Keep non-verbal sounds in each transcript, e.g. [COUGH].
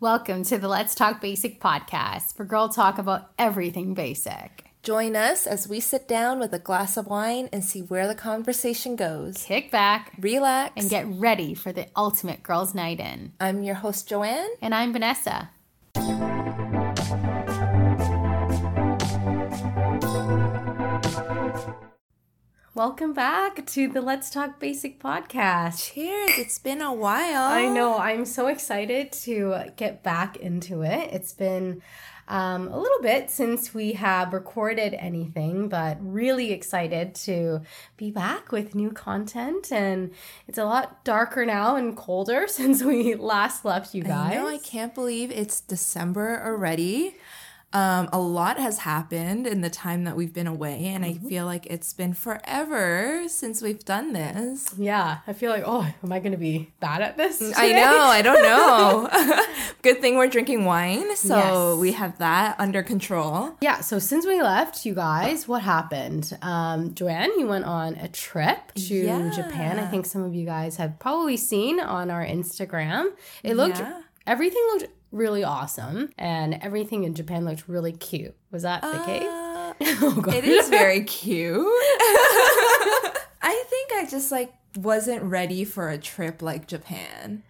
Welcome to the Let's Talk Basic podcast, where girl talk about everything basic. Join us as we sit down with a glass of wine and see where the conversation goes. Kick back Relax. and get ready for the ultimate girls' night in. I'm your host, Joanne. And I'm Vanessa. Welcome back to the Let's Talk Basic podcast. Cheers. It's been a while. I know. I'm so excited to get back into it. It's been um, a little bit since we have recorded anything, but really excited to be back with new content. And it's a lot darker now and colder [LAUGHS] since we last left you guys. I know. I can't believe it's December already. Um, a lot has happened in the time that we've been away, and I feel like it's been forever since we've done this. yeah, I feel like, oh, am I going to be bad at this? I know, I don't know. [LAUGHS] [LAUGHS] Good thing we're drinking wine, so Yes. we have that under control. Yeah, so since we left, you guys, what happened? Um, Joanne, you went on a trip to Yeah. Japan. I think some of you guys have probably seen on our Instagram. It looked, Yeah. everything looked really awesome, and everything in Japan looked really cute. Was that the case? Uh, [LAUGHS] Oh, It is very [LAUGHS] cute. [LAUGHS] I think I just like wasn't ready for a trip like Japan.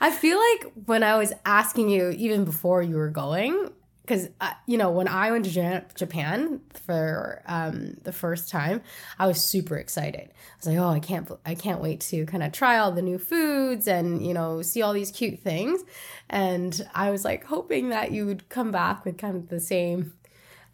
I feel like when I was asking you, even before you were going, because uh, you know when I went to Japan for um, the first time, I was super excited. I was like, "Oh, I can't, I can't wait to kind of try all the new foods and you know see all these cute things." And I was like hoping that you would come back with kind of the same.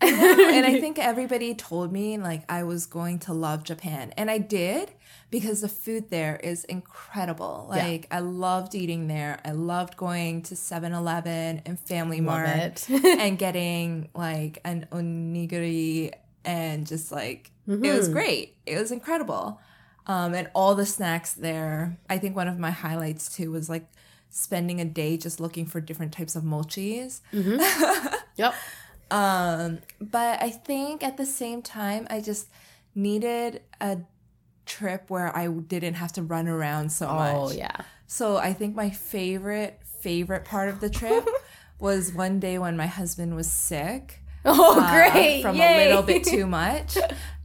and I [LAUGHS] think everybody told me like I was going to love Japan. And I did because the food there is incredible. Yeah. Like I loved eating there. I loved going to 7-Eleven and Family Mart [LAUGHS] and [LAUGHS] getting like an onigiri and just like it was great. It was incredible. Um, and all the snacks there. I think one of my highlights too was like spending a day just looking for different types of mochis. [LAUGHS] Yep. Um, but I think at the same time, I just needed a trip where I didn't have to run around so much. Oh yeah. So I think my favorite favorite part of the trip [LAUGHS] was one day when my husband was sick [LAUGHS] Oh uh, great! from Yay. a little bit too [LAUGHS] much.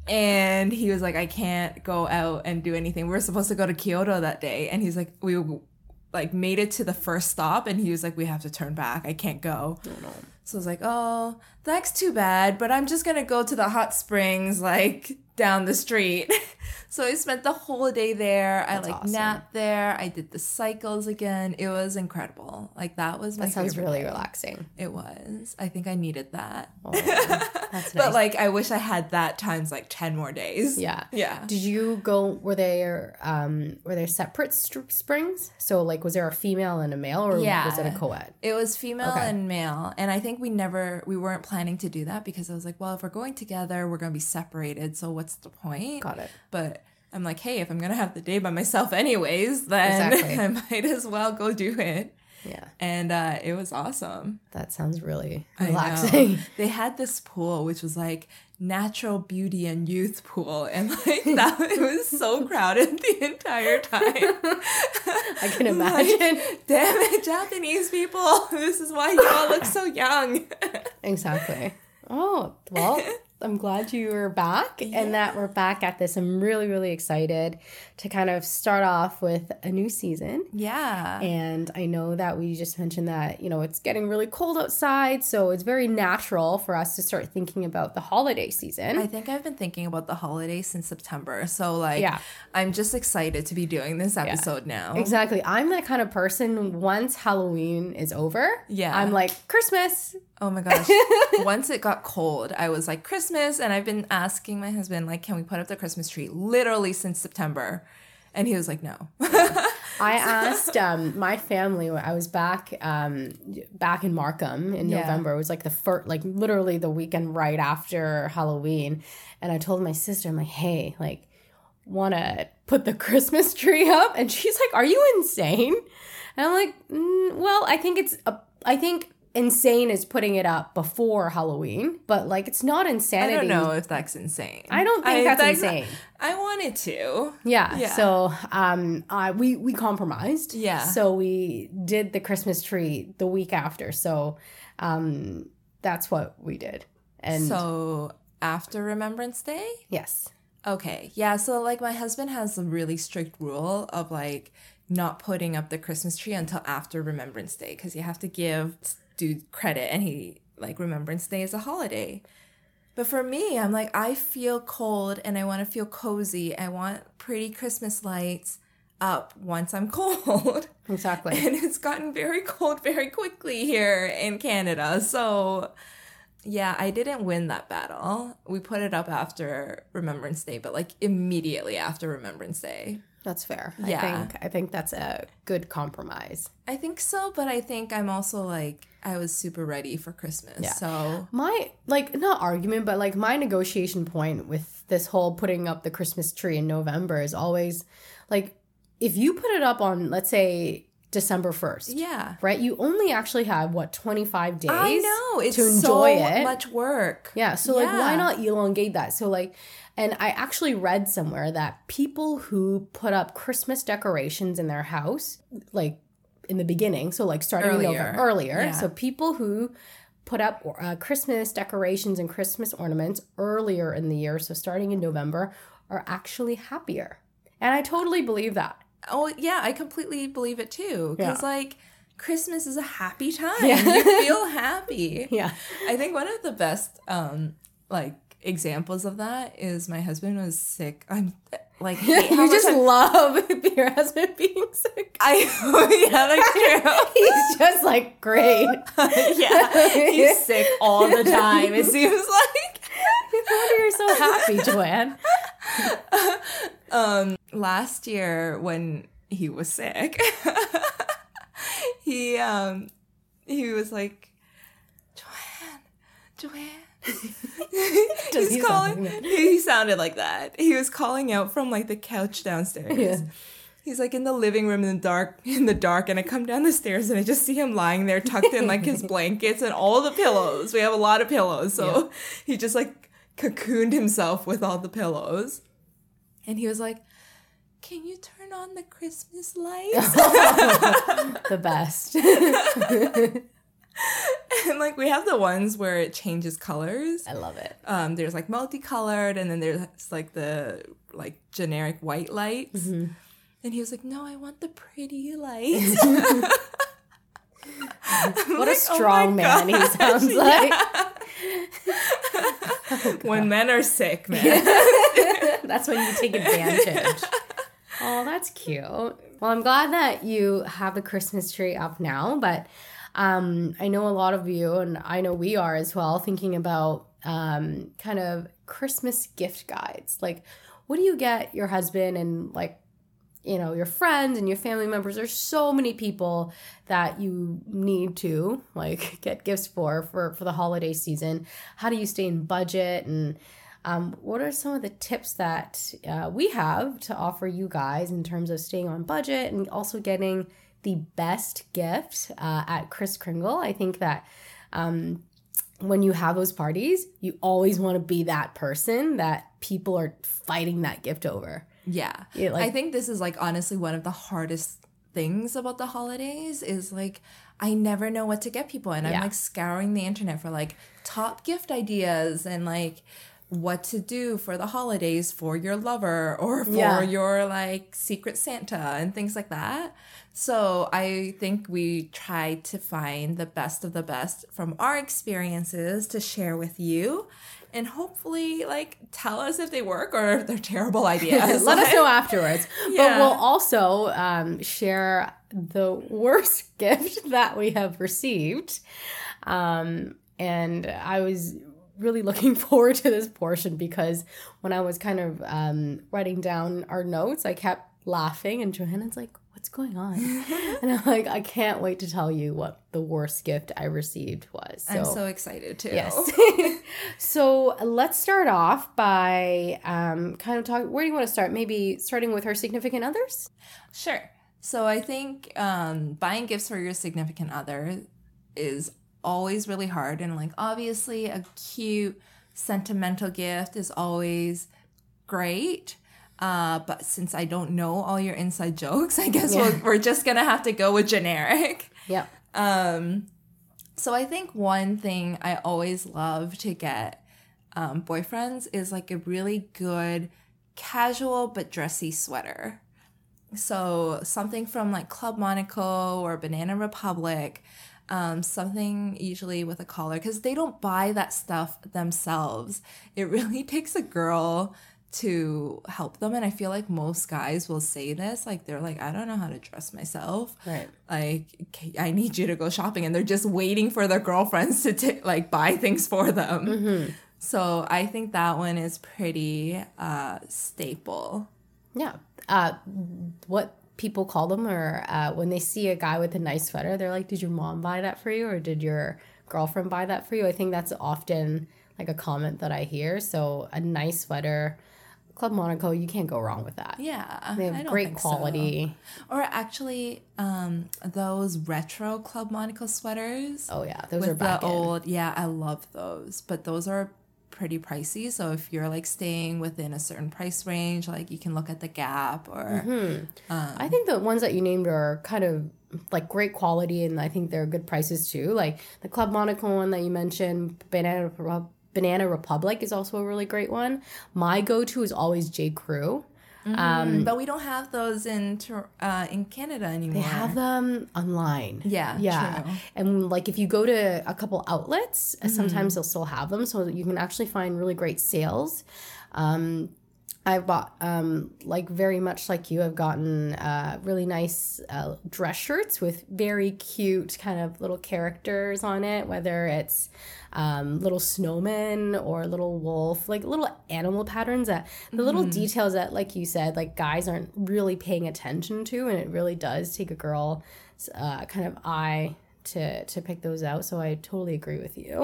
And he was like, I can't go out and do anything. We were supposed to go to Kyoto that day. And he's like, we like made it to the first stop and he was like, we have to turn back. I can't go. So I was like, oh, that's too bad, but I'm just gonna go to the hot springs like down the street. [LAUGHS] so I spent the whole day there. I like awesome. napped there. I did the cycles again. It was incredible. Like that was my That sounds really day. relaxing. It was. I think I needed that. Oh, that's [LAUGHS] nice. But like I wish I had that times like 10 more days. Yeah. Yeah. Did you go? Were there um were there separate st- springs? So like, was there a female and a male, or Yeah. was it a co-ed? It was female Okay. and male. And I think we never we weren't planning to do that because I was like, well, if we're going together, we're going to be separated. So what's the point? Got it. But I'm like, hey, if I'm to have the day by myself anyways, then Exactly. [LAUGHS] I might as well go do it. Yeah, And uh, it was awesome. that sounds really relaxing. [LAUGHS] They had this pool which was like natural beauty and youth pool and like [LAUGHS] that it was so crowded the entire time. I can imagine. Damn it, Japanese people. This is why you all look so young. exactly. Oh well, I'm glad you are back and that we're back at this. I'm really really excited to kind of start off with a new season. Yeah. And I know that we just mentioned that, you know, it's getting really cold outside. So it's very natural for us to start thinking about the holiday season. I think I've been thinking about the holidays since September. So like Yeah. I'm just excited to be doing this episode now. exactly. I'm that kind of person, once Halloween is over, Yeah. I'm like, Christmas. Oh my gosh. [LAUGHS] Once it got cold, I was like Christmas and I've been asking my husband like can we put up the Christmas tree literally since September. And he was like no. [LAUGHS] I [LAUGHS] asked um, my family I was back um, back in Markham in Yeah. November. It was like the first, like literally the weekend right after Halloween, and I told my sister, I'm like, hey, like, want to put the [LAUGHS] Christmas tree up? And she's like, are you insane? And I'm like, mm, well, I think it's a, I think insane as putting it up before Halloween, but like it's not insanity. I don't know if that's insane. I don't think that's insane. I wanted to. Yeah. Yeah. So um uh, we we compromised. Yeah. So we did the Christmas tree the week after. So um that's what we did. And so after Remembrance Day? yes. Okay. Yeah. So, like, my husband has a really strict rule of like not putting up the Christmas tree until after Remembrance Day because you have to give dude credit and he, like, Remembrance Day is a holiday. But for me, I'm like, I feel cold and I want to feel cozy. I want pretty Christmas lights up once I'm [LAUGHS] cold. Exactly. and it's gotten very cold very quickly here in Canada. So, yeah, I didn't win that battle. We put it up after Remembrance Day, but like immediately after Remembrance Day. That's fair. Yeah. I think I think that's a good compromise. I think so, but I think I'm also like I was super ready for Christmas. Yeah. So, My like not argument, but like my negotiation point with this whole putting up the Christmas tree in November is always like if you put it up on let's say December 1st. yeah. Right? You only actually have what 25 days I know. It's to enjoy so it. much work. Yeah, so like why not elongate that? So like and I actually read somewhere that people who put up Christmas decorations in their house like in the beginning, so like starting in Earlier. November earlier. Yeah. So people who put up uh, Christmas decorations and Christmas ornaments earlier in the year, so starting in November, are actually happier. And I totally believe that. Oh, yeah, I completely believe it too. Because, Yeah. like, Christmas is a happy time. Yeah. You feel happy. [LAUGHS] Yeah. I think one of the best um like examples of that is my husband was sick. I'm like [LAUGHS] you just I'm- love [LAUGHS] your husband being sick. I [LAUGHS] yeah, that's true. He's just like great. yeah, he's sick all the time. It seems like. Wonder you're so happy, Joanne. Um, last year when he was sick, he um he was like, Joanne, Joanne. [LAUGHS] He's he calling. like he sounded like that. He was calling out from like the couch downstairs. Yeah. He's like in the living room in the dark, [LAUGHS] in the dark, and I come down the stairs and I just see him lying there, tucked in like his [LAUGHS] blankets and all the pillows. We have a lot of pillows, so he just like cocooned himself with all the pillows. And he was like, "Can you turn on the Christmas lights?" The best. [LAUGHS] and like we have the ones where it changes colors. I love it. um, there's like multicolored and then there's like the like generic white lights Mm-hmm. and he was like no i want the pretty lights [LAUGHS] What a like, oh strong my man he gosh, sounds [LAUGHS] yeah. like. when men are sick man That's when you take advantage. Oh, that's cute. Well, I'm glad that you have the Christmas tree up now, but um, I know a lot of you, and I know we are as well, thinking about um, kind of Christmas gift guides. Like, what do you get your husband and like, you know, your friends and your family members? There's so many people that you need to like [LAUGHS] get gifts for for for the holiday season. How do you stay in budget and um, what are some of the tips that uh, we have to offer you guys in terms of staying on budget and also getting the best gift uh, at Kris Kringle? I think that um, when you have those parties, you always want to be that person that people are fighting that gift over. yeah Yeah, like- i think this is like honestly one of the hardest things about the holidays is like i never know what to get people and i'm like scouring the internet for like top gift ideas and like what to do for the holidays for your lover or for Yeah. your like secret santa and things like that so i think we try to find the best of the best from our experiences to share with you and hopefully like tell us if they work or if they're terrible [LAUGHS] ideas Let us know [LAUGHS] afterwards. But we'll also um, share the worst [LAUGHS] gift that we have received. Um, and I was really [LAUGHS] looking forward to this portion because when I was kind of um, writing down our notes, I kept laughing, and Joanne's like, What's going on? [LAUGHS] and I'm like, I can't wait to tell you what the worst gift I received was. i'm so excited too Yes. [LAUGHS] so let's start off by um, kind of talking. Where do you want to start? Maybe starting with her significant others. Sure. So I think um, buying gifts for your significant other is always really hard. And like, obviously, a cute, sentimental gift is always great. Uh, but since I don't know all your inside jokes, I guess Yeah. we'll, we're just gonna have to go with generic. [LAUGHS] Yep. Um, so I think one thing I always love to get um, boyfriends is like a really good casual but dressy sweater. So something from like Club Monaco or Banana Republic, um, something usually with a collar because they don't buy that stuff themselves. It [LAUGHS] really takes a girl to help them, and I feel like most guys will say this. Like they're like, I don't know how to dress myself Right. like "Okay, I need you to go shopping and they're just waiting for their girlfriends to t- like buy things for them. So I think that one is pretty uh staple. Yeah. Uh, what people call them, or uh, when they see a guy with a nice sweater, they're like, "Did your mom buy that for you, or did your girlfriend buy that for you?" I think that's often like a comment that I hear. So a nice sweater, Club Monaco, you can't go wrong with that. Yeah. They have great think so. quality. Or actually um those retro Club Monaco sweaters Oh yeah, those with are the in. old yeah, I love those. But those are pretty pricey. So if you're like staying within a certain price range, like you can look at the Gap or Mm-hmm. I think the ones that you named are kind of like great quality, and I think they're good prices too. Like the Club Monaco one that you mentioned, Banana Banana Republic is also a really great one. My go-to is always J. Crew. Um, but we don't have those in uh in Canada anymore. They have them online. Yeah, Yeah. true. And like if you go to a couple outlets, Mm-hmm. sometimes they'll still have them. So you can actually find really great sales. Um, I've bought, um, like very much like you, I've gotten uh, really nice uh, dress shirts with very cute kind of little characters on it, whether it's um, little snowmen or little wolf, like little animal patterns that the little details that, like you said, like guys aren't really paying attention to. And it really does take a girl uh, kind of eye to to pick those out. So I totally agree with you.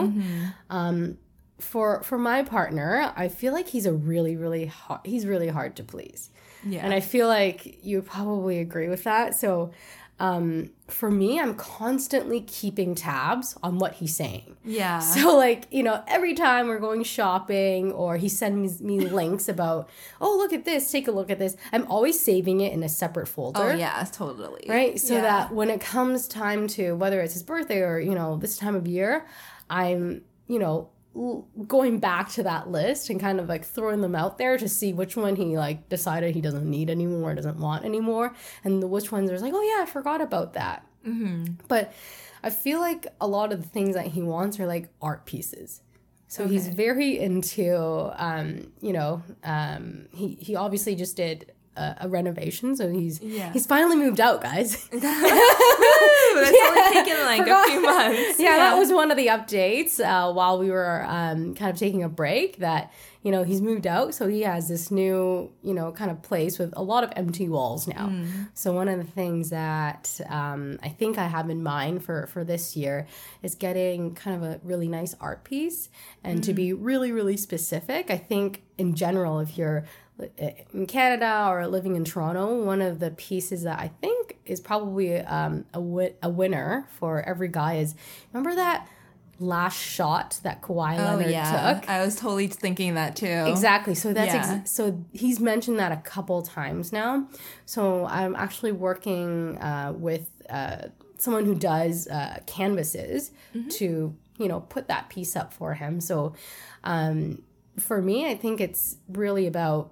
Um, for for my partner, I feel like he's a really really hard, he's really hard to please, Yeah. and I feel like you probably agree with that. So. Um, for me, I'm constantly keeping tabs on what he's saying. yeah. So like, you know, every time we're going shopping or he sends me links about, oh, look at this, take a look at this. I'm always saving it in a separate folder. oh yeah, totally. Right? So Yeah. that when it comes time to whether it's his birthday or, you know, this time of year, I'm, you know, going back to that list and kind of like throwing them out there to see which one he like decided he doesn't need anymore, doesn't want anymore, and the, which ones are like, oh yeah, I forgot about that. Mm-hmm. But I feel like a lot of the things that he wants are like art pieces. So he's very into, um, you know, um, he he obviously just did a, a renovation, so he's Yeah. he's finally moved out, guys. But it's only taken like forgot. a few months. yeah, that was one of the updates uh, while we were um, kind of taking a break. That you know he's moved out, so he has this new you know kind of place with a lot of empty walls now. So one of the things that um, I think I have in mind for for this year is getting kind of a really nice art piece, and to be really really specific. I think in general, if you're in Canada or living in Toronto, one of the pieces that I think is probably um, a, a winner for every guy is remember that last shot that Kawhi Oh Leonard yeah. took? I was totally thinking that too. Exactly. So that's Yeah. ex- so he's mentioned that a couple times now. So I'm actually working uh, with uh, someone who does uh, canvases to you know put that piece up for him. So um, for me, I think it's really about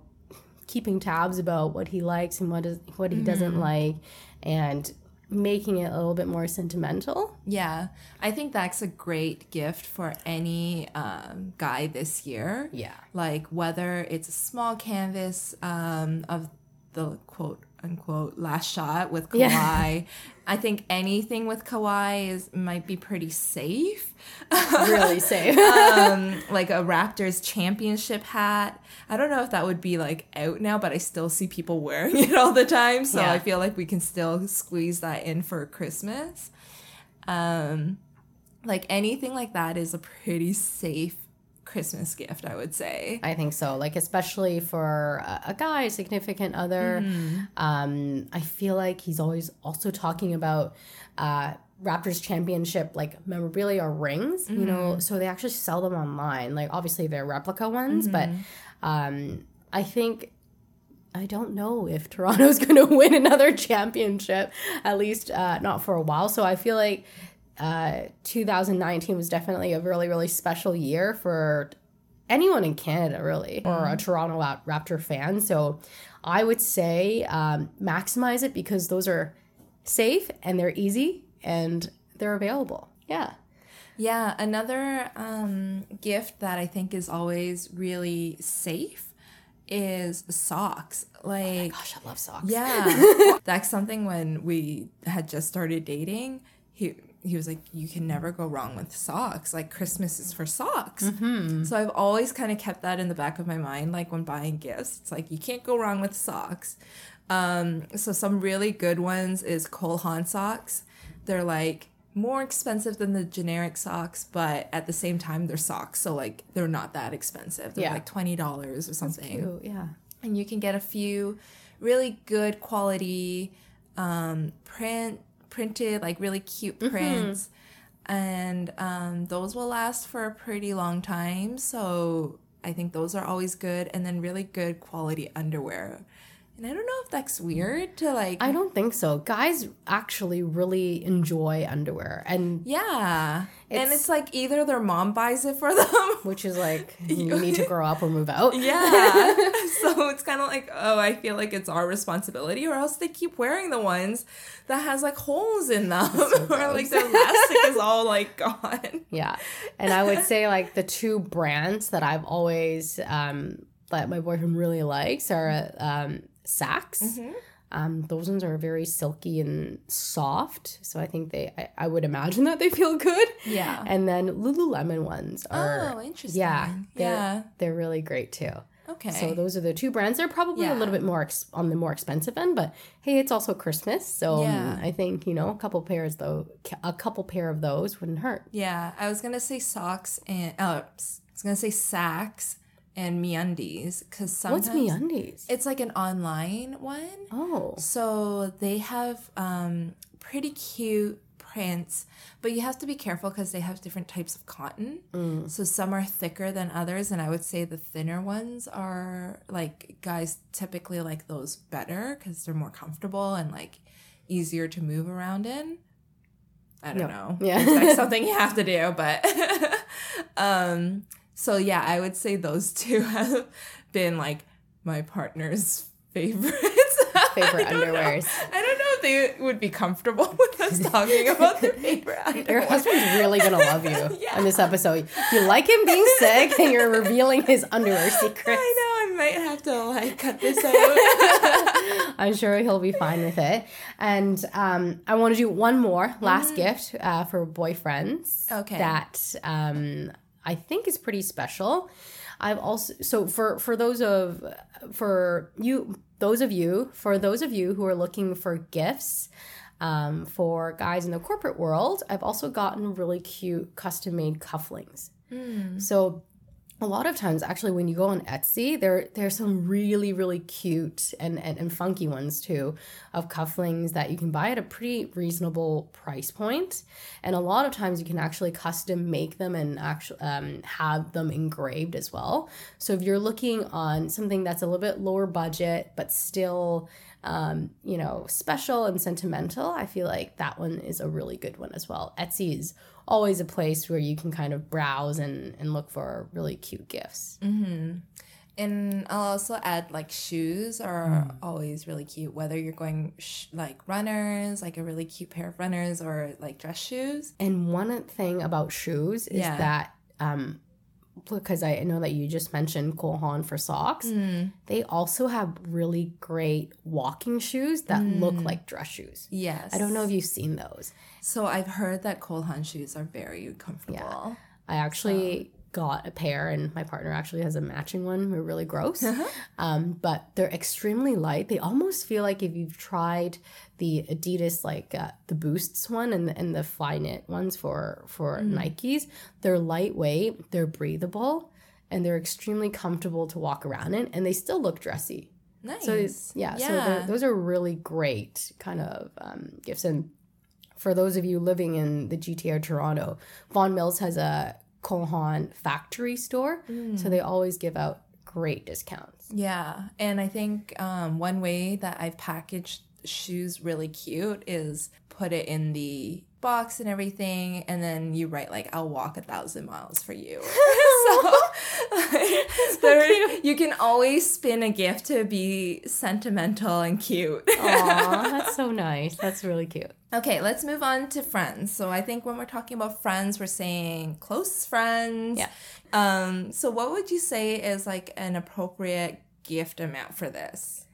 keeping tabs about what he likes and what is what he doesn't like, and making it a little bit more sentimental. Yeah. I think that's a great gift for any um, guy this year. Yeah. Like whether it's a small canvas um, of the quote unquote last shot with Kawhi. Yeah. I think anything with Kawhi is might be pretty safe. Really [LAUGHS] safe. um, like a Raptors championship hat. I don't know if that would be like out now, but I still see people wearing [LAUGHS] it all the time. So Yeah. I feel like we can still squeeze that in for Christmas. Um, like anything like that is a pretty safe Christmas gift, I would say. I think so. Like especially for a, a guy, a significant other. Um, I feel like he's always also talking about uh, Raptors championship like memorabilia or rings, you know, so they actually sell them online. Like obviously they're replica ones, but um, I think I don't know if Toronto's [LAUGHS] going to win another championship, at least uh, not for a while. So I feel like uh, 2019 was definitely a really, really special year for anyone in Canada, really, or a Toronto Rap- Raptor fan. So I would say um, maximize it because those are safe and they're easy and they're available. Yeah. Yeah, another um, gift that I think is always really safe is socks. Like, Gosh, I love socks. yeah, [LAUGHS] that's something when we had just started dating. He he was like, you can never go wrong with socks. Like Christmas is for socks. So I've always kind of kept that in the back of my mind. Like when buying gifts, it's like you can't go wrong with socks. Um, so some really good ones is Cole Haan socks. They're like more expensive than the generic socks, but at the same time they're socks, so like they're not that expensive. They're Yeah. like twenty dollars or something yeah. and you can get a few really good quality um, print printed like really cute prints. And um, those will last for a pretty long time. So i think those are always good. And then really good quality underwear and i don't know if that's weird to like I don't think so. Guys actually really enjoy underwear, and yeah and It's- it's like either their mom buys it for them [LAUGHS] which is like [LAUGHS] you need to [LAUGHS] grow up or move out. Yeah. so it's kind of like, oh, I feel like it's our responsibility, or else they keep wearing the ones that has like holes in them, or like the elastic is all like gone. Yeah. And I would say like the two brands that I've always um that my boyfriend really likes are um Saxx. Um, those ones are very silky and soft. So I think they I, I would imagine [LAUGHS] that they feel good. Yeah. And then Lululemon ones are Oh, interesting. yeah, they're, Yeah. they're really great too. Okay. So those are the two brands. They're probably a little bit more ex- on the more expensive end, but hey, it's also Christmas, so um, Yeah. I think you know a couple pairs though, a couple pair of those wouldn't hurt. yeah, I was gonna say socks and uh, I was gonna say Saxx and MeUndies because sometimes What's MeUndies? It's like an online one. Oh, So they have um, pretty cute prints, but you have to be careful because they have different types of cotton. So some are thicker than others, and I would say the thinner ones are like guys typically like those better because they're more comfortable and like easier to move around in. I don't No. know. Yeah. It's like [LAUGHS] something you have to do, but [LAUGHS] um so yeah, I would say those [LAUGHS] two have been like my partner's favorites. Favorite [LAUGHS] I know. underwears. I don't know if they would be comfortable [LAUGHS] with us talking about their favorite underwear. your underwear. husband's really gonna love you Yeah. in this episode. You like him being sick, and you're revealing his underwear secrets. I know I might have to like cut this out. I'm sure he'll be fine with it. And um, I want to do one more last gift uh, for boyfriends. Okay. That um, I think is pretty special. I've also so for for those of for you those of you for those of you who are looking for gifts um, for guys in the corporate world, I've also gotten really cute custom made cufflinks. So a lot of times actually when you go on Etsy, there there's some really, really cute and, and, and funky ones too of cufflings that you can buy at a pretty reasonable price point. And a lot of times you can actually custom make them and actually um, have them engraved as well. So if you're looking on something that's a little bit lower budget but still um, you know, special and sentimental, I feel like that one is a really good one as well. Etsy is always a place where you can kind of browse and, and look for really cute gifts. And I'll also add like shoes are always really cute, whether you're going sh- like runners, like a really cute pair of runners, or like dress shoes. And one thing about shoes is Yeah. that um because I know that you just mentioned Cole Haan for socks, hmm. they also have really great walking shoes that hmm. look like dress shoes. Yes. I don't know if you've seen those. So I've heard that Cole Haan shoes are very comfortable. Yeah. I actually got a pair, and my partner actually has a matching one. We're really gross, um, but they're extremely light. They almost feel like if you've tried the Adidas, like uh, the Boosts one and the, and the Flyknit ones for for Nikes. They're lightweight, they're breathable, and they're extremely comfortable to walk around in, and they still look dressy. Nice. So it's, yeah, so those are really great kind of um, gifts. And for those of you living in the GTA or Toronto, Vaughan Mills has a Cole Haan factory store, so they always give out great discounts. Yeah, and I think um, one way that I've packaged shoes really cute is put it in the box and everything, and then you write like "I'll walk a thousand miles for you." [LAUGHS] [LAUGHS] so there, you can always spin a gift to be sentimental and cute. Aw, that's [LAUGHS] so nice. That's really cute. Okay, let's move on to friends. So I think when we're talking about friends, we're saying close friends. Yeah. Um, so what would you say is like an appropriate gift amount for this?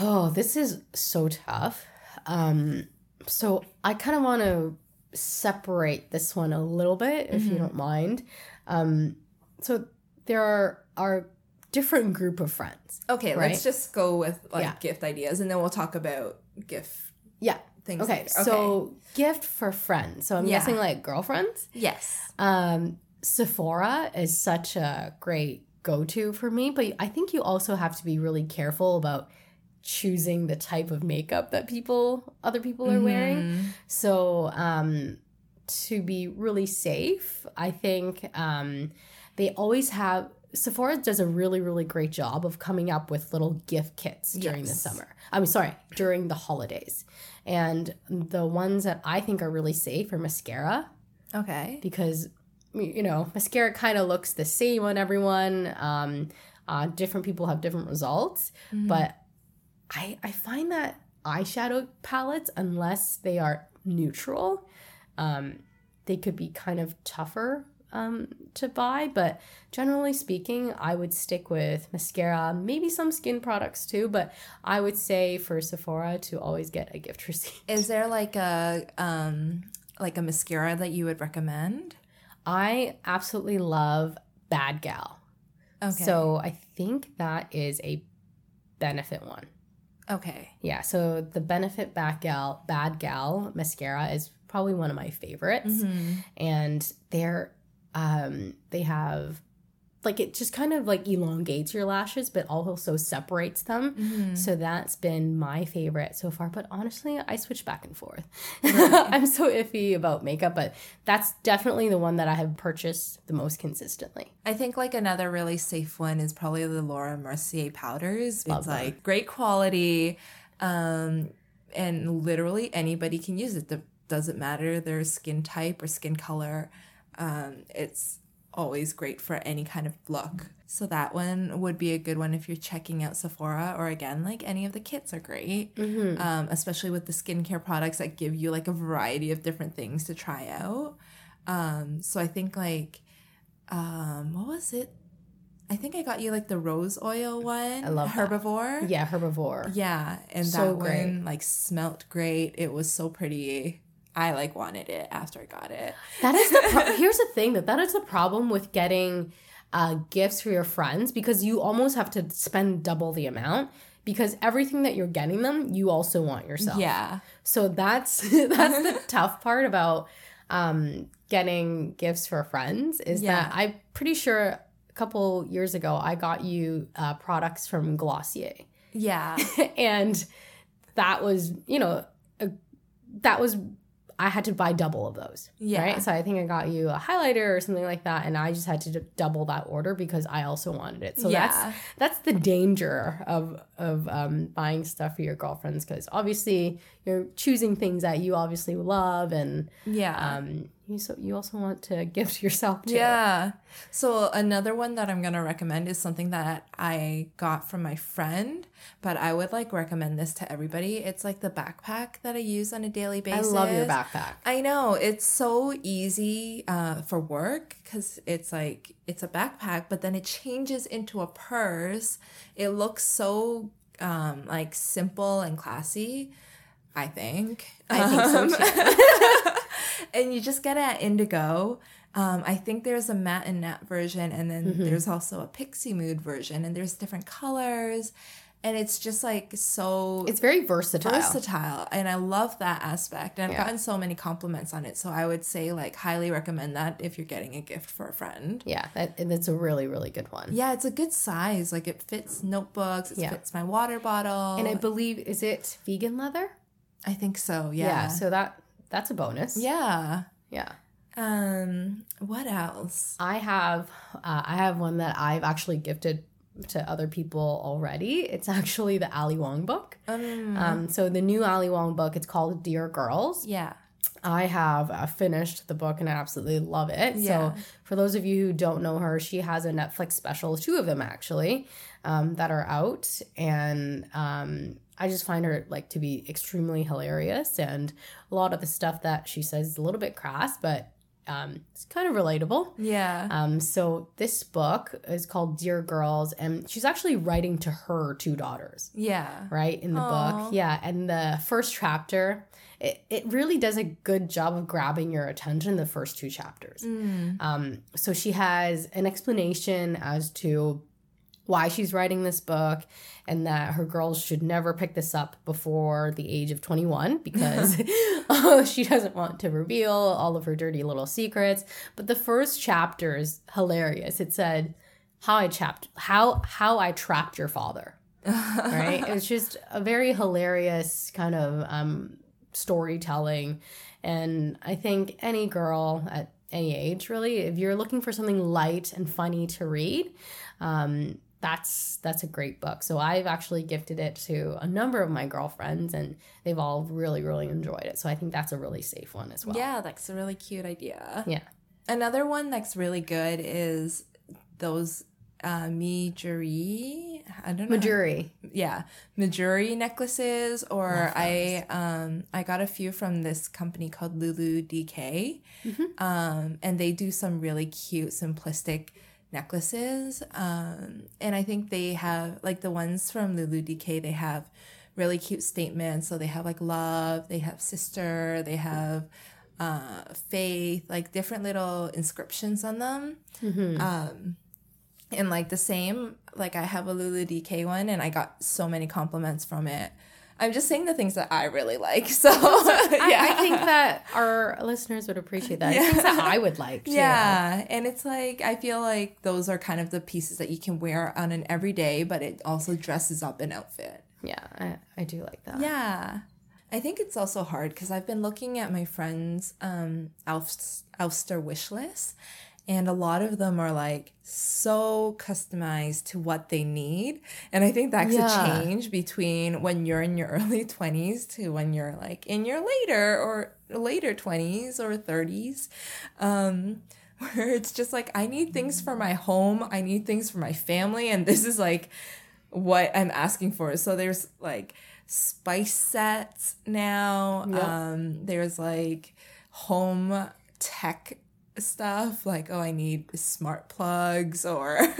Oh, this is so tough. Um, so I kind of want to separate this one a little bit, if you don't mind. Um, so there are are different group of friends. Okay, Right. let's just go with like Yeah. gift ideas and then we'll talk about gift Yeah. things. Okay. later. So gift for friends. So I'm Yeah. guessing like girlfriends. yes. Um, Sephora is such a great go to for me, but I think you also have to be really careful about choosing the type of makeup that people, other people are wearing. Mhm. So, um, to be really safe, I think um, they always have. Sephora does a really, really great job of coming up with little gift kits during the summer. I mean, sorry, during the holidays. And the ones that I think are really safe are mascara Okay. because you know mascara kind of looks the same on everyone um uh, different people have different results Mm-hmm. but i i find that eyeshadow palettes unless they are neutral um they could be kind of tougher um to buy but generally speaking i would stick with mascara maybe some skin products too but i would say for sephora to always get a gift [LAUGHS] receipt Is there like a um like a mascara that you would recommend? i absolutely love bad gal Okay. So I think that is a benefit one. Okay. Yeah. So the benefit bad gal bad gal mascara is probably one of my favorites. Mhm. And they're um they have like it just kind of like elongates your lashes but also separates them. Mhm. So that's been my favorite so far. But honestly, I switch back and forth. Right. [LAUGHS] I'm so iffy about makeup, but that's definitely the one that I have purchased the most consistently. I think like another really safe one is probably the Laura Mercier powders. Love it's them. like great quality, um, and literally anybody can use it. It doesn't matter their skin type or skin color. Um, it's always great for any kind of look. So that one would be a good one if you're checking out Sephora or again like any of the kits are great. Mm-hmm. Um, especially with the skincare products that give you like a variety of different things to try out. Um, so I think like um what was it? I think I got you like the rose oil one. I love that. herbivore. Yeah, herbivore. Yeah, and So that great. one like smelt great. It was so pretty. I like wanted it after I got it. That is the pro- [LAUGHS] here's the thing that that is the problem with getting uh, gifts for your friends because you almost have to spend double the amount because everything that you're getting them you also want yourself. Yeah. So that's [LAUGHS] that's the tough part about um, getting gifts for friends is that I'm pretty sure a couple years ago I got you uh, products from Glossier Yeah. [LAUGHS] and that was you know a, that was I had to buy double of those. Yeah. Right. So I think I got you a highlighter or something like that, and I just had to d- double that order because I also wanted it. So Yeah. that's that's the danger of of um, buying stuff for your girlfriends because obviously you're choosing things that you obviously love, and Yeah. um, you so you also want to [LAUGHS] gift yourself too. Yeah. So another one that I'm gonna recommend is something that I got from my friend, but I would like recommend this to everybody. It's like the backpack that I use on a daily basis. I love your backpack. I know it's so easy uh, for work because it's like it's a backpack, but then it changes into a purse. It looks so um, like simple and classy. I think. [LAUGHS] I think so too. [LAUGHS] [LAUGHS] and you just get it at Indigo. Um, I think there's a Matt and Nat version, and then Mm-hmm. there's also a pixie mood version, and there's different colors, and it's just like so It's very versatile. versatile and i love that aspect and i've Yeah. gotten so many compliments on it so i would say like highly recommend that if you're getting a gift for a friend Yeah, that, that's a really really good one. yeah it's a good size like it fits notebooks it Yeah. fits my water bottle And I believe is it vegan leather? I think so yeah, so that that's a bonus. Yeah. Yeah. Um, what else? I have uh, I have one that I've actually gifted to other people already. It's [LAUGHS] actually the Ali Wong book. Um, Um, so the new Ali Wong book, it's called Dear Girls. yeah. I have uh, finished the book and I absolutely love it. Yeah. So for those of you who don't know her, she has a Netflix special, two of them actually, um, that are out, and um, I just find her like to be extremely hilarious, and a lot of the stuff that she says is a little bit crass, but um, it's kind of relatable. Yeah. Um, so this book is called Dear Girls, and she's actually writing to her two daughters yeah. right in the Aw. book yeah and the first chapter it, it really does a good job of grabbing your attention the first two chapters Mm. um, so she has an explanation as to why she's writing this book and that her girls should never pick this up before the age of 21 [LAUGHS] because [LAUGHS] she doesn't want to reveal all of her dirty little secrets but the first chapter is hilarious it said how i trapped how how i trapped your father [LAUGHS] right? It's just a very hilarious kind of um, storytelling. And I think any girl at any age, really, if you're looking for something light and funny to read, um, that's that's a great book. So I've actually gifted it to a number of my girlfriends, and they've all really really enjoyed it. So I think that's a really safe one as well. Yeah, that's a really cute idea. Yeah. Another one that's really good is those uh Mejuri. I don't know. Mejuri. yeah Mejuri necklaces or I um I got a few from this company called Lulu DK Mhm. um and they do some really cute simplistic necklaces um and I think they have like the ones from Lulu DK they have really cute statements so they have like love they have sister they have uh faith like different little inscriptions on them Mhm. um and like the same like i have a lulu dk one and i got so many compliments from it i'm just saying the things that i really like [LAUGHS] so [LAUGHS] I, yeah I think that our listeners would appreciate that. Yeah. Things that I would like. Too. yeah and it's like i feel like those are kind of the pieces that you can wear on an everyday but it also dresses up an outfit Yeah, I, I do like that. yeah i think it's also hard because i've been looking at my friends um elfster wish list and a lot of them are like so customized to what they need. And i think that's Yeah. a change between when you're in your [LAUGHS] early 20s to when you're like in your later or later 20s or 30s um [LAUGHS] where it's just like i need things for my home. I need things for my family. And this is like what i'm asking for. So there's like spice sets now. Yep. um there's like home tech stuff like oh i need smart plugs or [LAUGHS]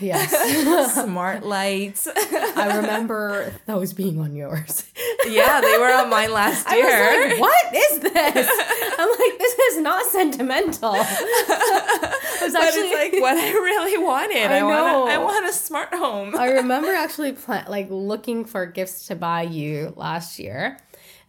Yes. [LAUGHS] smart lights I remember [LAUGHS] those being on yours. yeah they were on mine last I year was like, what is this? I'm like, this is not sentimental. I was but actually it's like what i really wanted I i, want know. a, i want a smart home I remember actually like looking for gifts to buy you last year,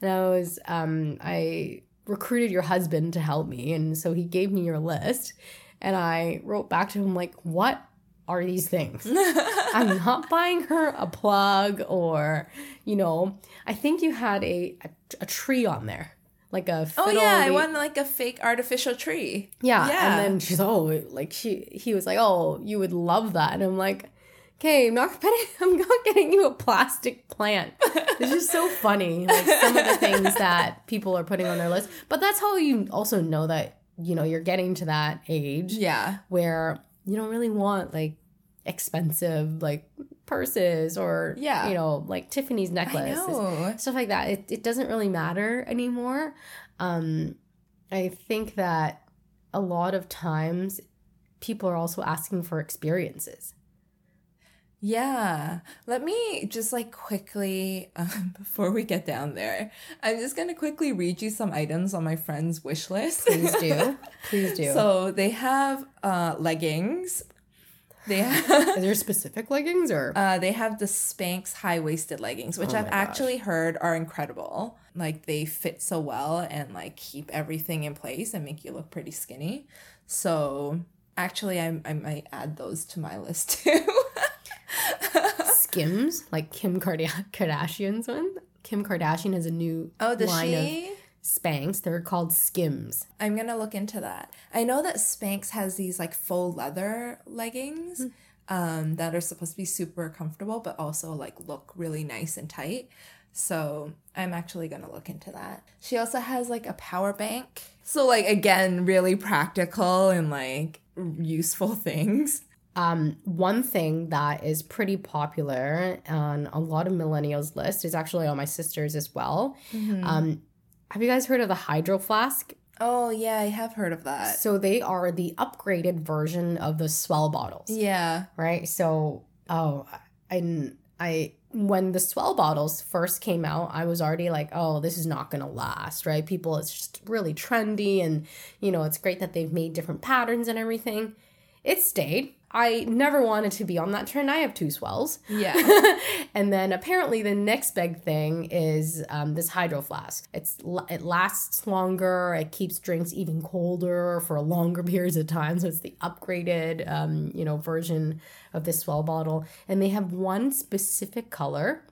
and I was um I recruited your husband to help me, and so he gave me your list, and I wrote back to him like, what are these things? [LAUGHS] I'm not buying her a plug or, you know, I think you had a a, a tree on there, like a oh yeah i want like a fake artificial tree yeah. Yeah. And then she's oh like she he was like, Oh, you would love that. And I'm like, Okay, I'm not [LAUGHS] getting I'm not getting you a plastic plant. It's just so funny. Like some of the things that people are putting on their list. But that's how you also know that, you know, you're getting to that age yeah where you don't really want like expensive like purses or Yeah. you know, like Tiffany's necklace stuff like that. It, it doesn't really matter anymore. Um, I think that a lot of times people are also asking for experiences. Yeah. Let me just like quickly, [LAUGHS] um, before we get down there, I'm just going to quickly read you some items on my friend's wish list. Please do. [LAUGHS] Please do. So they have uh, leggings. They have, Is there specific leggings or? uh, they have the Spanx high waisted leggings, which Oh I've gosh. actually heard are incredible. Like they fit so well and like keep everything in place and make you look pretty skinny. So actually, I, I might add those to my list [LAUGHS] too. Skims, like Kim Karda- Kardashian's one. Kim Kardashian has a new oh, does line of? Spanx. They're called Skims. I'm gonna look into that. I know that Spanx has these like faux leather leggings um, that are supposed to be super comfortable, but also like look really nice and tight. So I'm actually gonna look into that. She also has like a power bank. So like again, really practical and like useful [LAUGHS] things. Um, one thing that is pretty popular on a lot of millennials' list is actually on my sister's as well. Um, have you guys heard of the Hydro Flask? Oh yeah, I have heard of that. So they are the upgraded version of the S'well bottles, Yeah. right? So, oh, and I when the S'well bottles first came out, I was already like, oh, this is not gonna last, right? People, it's just really trendy, and you know, it's great that they've made different patterns and everything. It stayed. I never wanted to be on that trend. I have two S'wells. Yeah. [LAUGHS] and then apparently the next big thing is um, this hydro flask. It's it lasts longer. It keeps drinks even colder for longer [LAUGHS] periods of time. So it's the upgraded, um, you know, version of this S'well bottle. And they have one specific color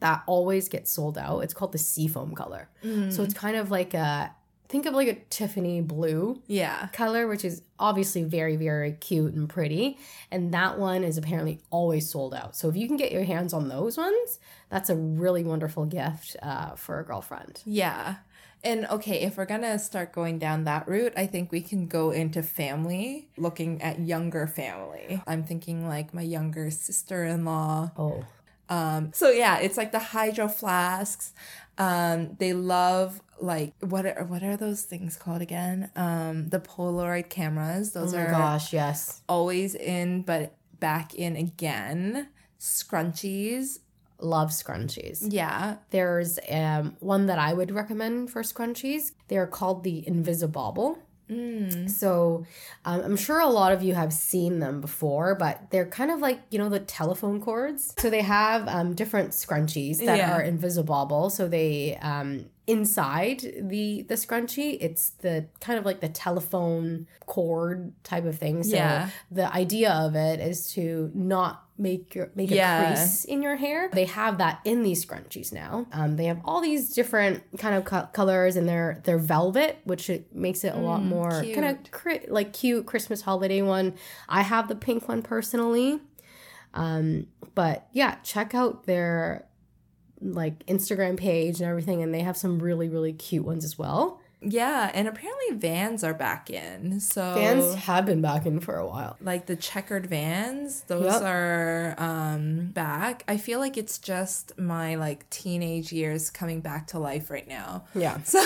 that always gets sold out. It's called the seafoam color. So it's kind of like a think of like a Tiffany blue yeah. color, which is obviously very, very cute and pretty. And that one is apparently always sold out. So if you can get your hands on those ones, that's a really wonderful gift uh, for a girlfriend. Yeah. And okay, if we're gonna start going down that route, I think we can go into family, looking at younger family. I'm thinking like my younger sister in law. Oh, Um, so yeah, it's like the hydro flasks. Um, they love like what are what are those things called again? Um, the Polaroid cameras. Those oh my are gosh, yes. always in, but back in again. Scrunchies. Love scrunchies. Yeah. There's um, one that I would recommend for scrunchies. They're called the Invisibobble. Mm. So um, I'm sure a lot of you have seen them before, but they're kind of like, you know, the telephone cords. So they have um, different scrunchies that Yeah. are invisibobble. So they, um, inside the the scrunchie, it's the kind of like the telephone cord type of thing. So Yeah. the idea of it is to not make your make a Yeah. crease in your hair. They have that in these scrunchies now. Um, they have all these different kind of co- colors, and they're they're velvet, which it makes it a lot more kind of cri- like cute Christmas holiday one. I have the pink one personally. Um, but yeah, check out their like Instagram page and everything, and they have some really really cute ones as well. Yeah, and apparently vans are back in. So vans have been back in for a while. like the checkered vans, those Yep. are um back. I feel like it's just my like teenage years coming back to life right now. Yeah. [LAUGHS] So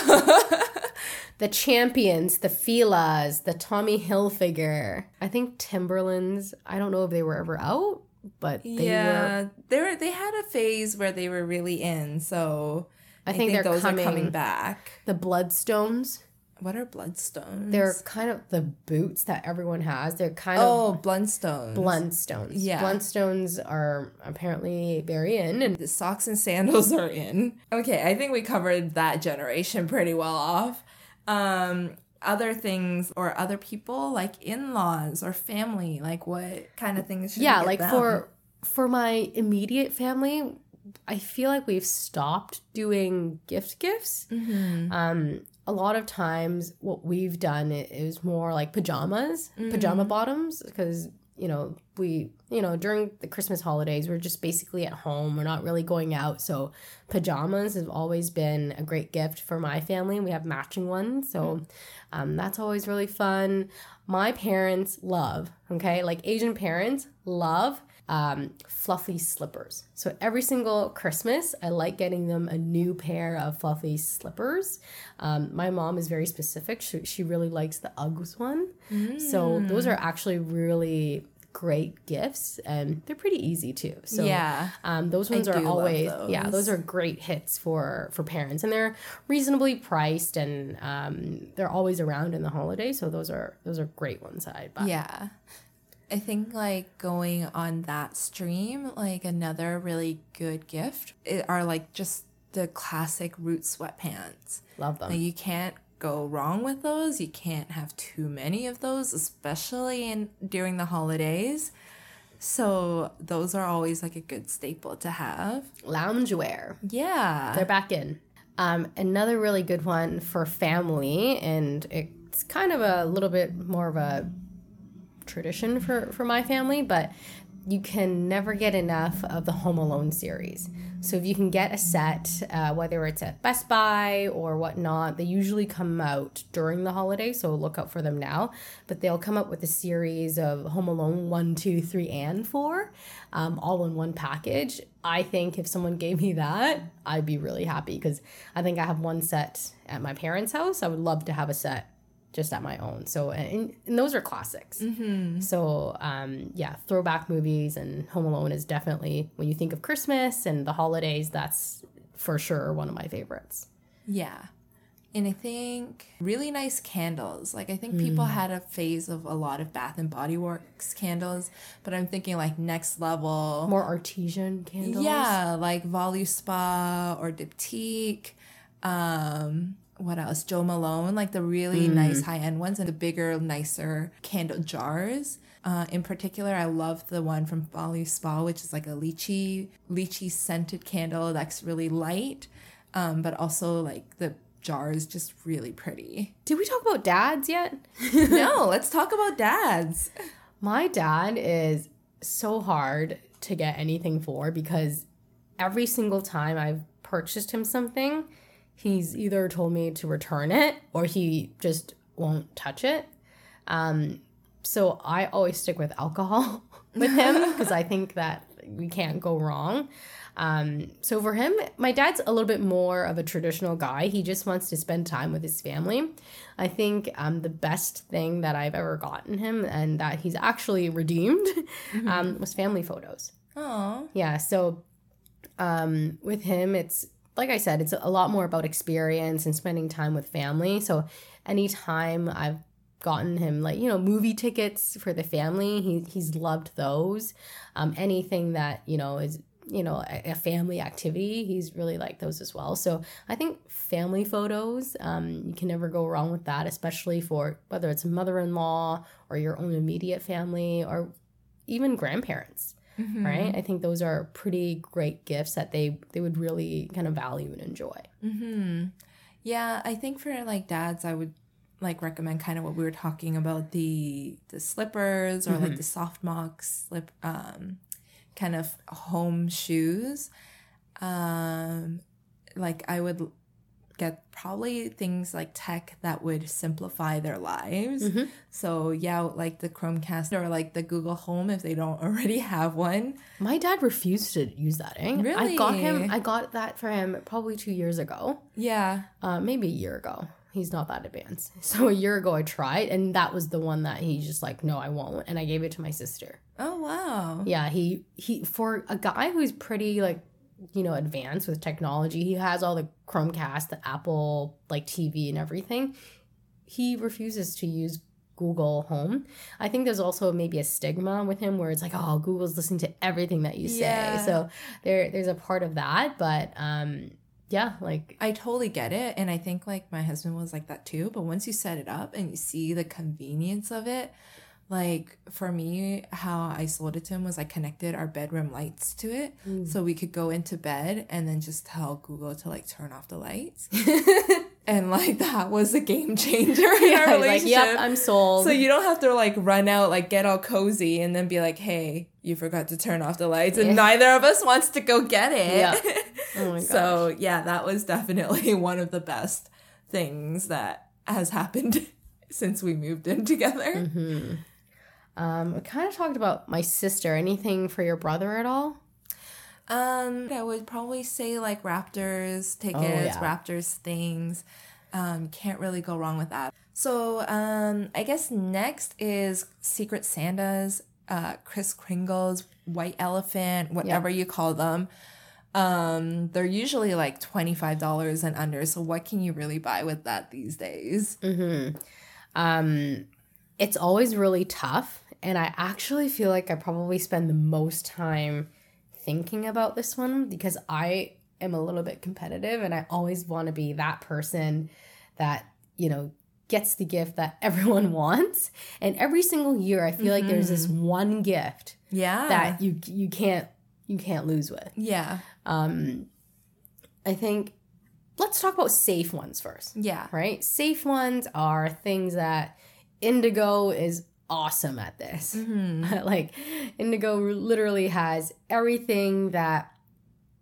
The champions, the Filas, the Tommy Hilfiger. I think Timberlands. I don't know if they were ever out, but they were. yeah, they were they had a phase where they were really in. So I think they're those coming- are coming back. The Bloodstones. What are bloodstones? They're kind of the boots that everyone has. They're kind of oh bloodstones. Blundstones. Yeah. Blundstones are apparently very in, and The socks and sandals [LAUGHS] are in. Okay, I think we covered that generation pretty well off. Um, other things or other people like in-laws or family, like what kind of things? Should yeah, like them? for for my immediate family, I feel like we've stopped doing gift gifts. Mm-hmm. Um, a lot of times, what we've done is more like pajamas, Mm-hmm. pajama bottoms, because you know we, you know, during the Christmas holidays, we're just basically at home. We're not really going out, so pajamas have always been a great gift for my family. We have matching ones, so um, that's always really fun. My parents love, okay, like Asian parents love um, fluffy slippers. So every single Christmas, I like getting them a new pair of fluffy slippers. Um, my mom is very specific. She, she really likes the Uggs one. So those are actually really great gifts and they're pretty easy too. So yeah, um, those ones I are always yeah, those. those are great hits for for parents, and they're reasonably priced, and um, they're always around in the holiday. So those are those are great ones I'd buy. yeah. I think like going on that stream, like another really good gift are like just the classic Roots sweatpants. Love them. Like you can't go wrong with those. You can't have too many of those, especially in during the holidays. So those are always like a good staple to have. Loungewear, Yeah. they're back in. Um, another really good one for family, and it's kind of a little bit more of a tradition for, for my family, but you can never get enough of the Home Alone series. So if you can get a set, uh, whether it's at Best Buy or whatnot, they usually come out during the holiday, so look out for them now. But they'll come up with a series of Home Alone 1, 2, 3, and 4, um, all in one package. I think if someone gave me that, I'd be really happy because I think I have one set at my parents' house. I would love to have a set just at my own. So and, and those are classics. Mm-hmm. So um, yeah, throwback movies and Home Alone is definitely when you think of Christmas and the holidays. That's for sure one of my favorites. Yeah. And I think really nice candles. Like I think people Mm. had a phase of a lot of Bath and Body Works candles, but I'm thinking like next level. More artesian candles. Yeah, like Voluspa or Diptyque. Um, what else? Jo Malone, like the really Mm. nice high end ones and the bigger, nicer candle jars. Uh, in particular, I love the one from Voluspa, which is like a lychee, lychee scented candle that's really light, um, but also like the jar is just really pretty. Did we talk about dads yet? [LAUGHS] no, let's talk about dads. My dad is so hard to get anything for because every single time I've purchased him something, he's either told me to return it or he just won't touch it. Um, so I always stick with alcohol [LAUGHS] with him [LAUGHS] because I think that we can't go wrong. Um, so for him, my dad's a little bit more of a traditional guy. He just wants to spend time with his family. I think um, the best thing that I've ever gotten him and that he's actually redeemed um, was family photos. Oh, Yeah. So um, with him, it's like I said, it's a lot more about experience and spending time with family. So anytime I've gotten him like you know movie tickets for the family, he he's loved those. Um, anything that you know is you know a, family activity, he's really liked those as well. So I think family photos, um, you can never go wrong with that, especially for whether it's mother-in-law or your own immediate family or even grandparents Mhm. right i think those are pretty great gifts that they they would really kind of value and enjoy Mm-hmm. Yeah, I think for like dads, I would like recommend kind of what we were talking about the the slippers or like the soft mock slip um kind of home shoes. Um like I would get probably things like tech that would simplify their lives. Mhm. So yeah, like the Chromecast or like the Google Home if they don't [LAUGHS] already have one. my dad refused to use that eh? i got him i got that for him probably two years ago Yeah. uh, maybe a year ago he's not that advanced [LAUGHS] so a year ago i tried and that was the one that he just like no i won't and i gave it to my sister Oh wow. yeah he he for a guy who's pretty like you know advanced with technology he has all the chromecast the apple like tv and everything he refuses to use google home i think there's also maybe a stigma with him where it's like oh google's listening to everything that you say Yeah. so there there's a part of that but um yeah like I totally get it. And I think like my husband was like that too. But once you set it up and you see the convenience of it, like for me, how I sold it to him was I connected our bedroom lights to it. Mm. So we could go into bed and then just tell Google to like turn off the lights. [LAUGHS] and like that was a game changer [LAUGHS] in yeah, our he's like yep i'm sold so you don't have to like run out, like get all cozy and then be like, hey, you forgot to turn off the lights. And neither of us wants to go get it. Yeah. [LAUGHS] oh my So yeah, that was definitely one of the best things that has happened since we moved in together. hmm Um, we kind of talked about my sister. Anything for your brother at all? Um, I would probably say like Raptors tickets, yeah. Raptors things. Um, can't really go wrong with that. So um, I guess next is Secret Santas, uh, Kris Kringle's White Elephant, whatever you call them. Um, they're usually like twenty five dollars and under. So what can you really buy with that these days? Mm-hmm. Um, it's always really tough, and I actually feel like I probably spend the most time thinking about this one because I am a little bit competitive, and I always want to be that person that you know gets the gift that [LAUGHS] everyone wants. And every single year, I feel like there's this one gift Yeah. that you you can't you can't lose with. yeah. Um, I think let's talk about safe ones first. Yeah. Right? Safe ones are things that Indigo is awesome at this. Mm-hmm. [LAUGHS] like Indigo literally has everything that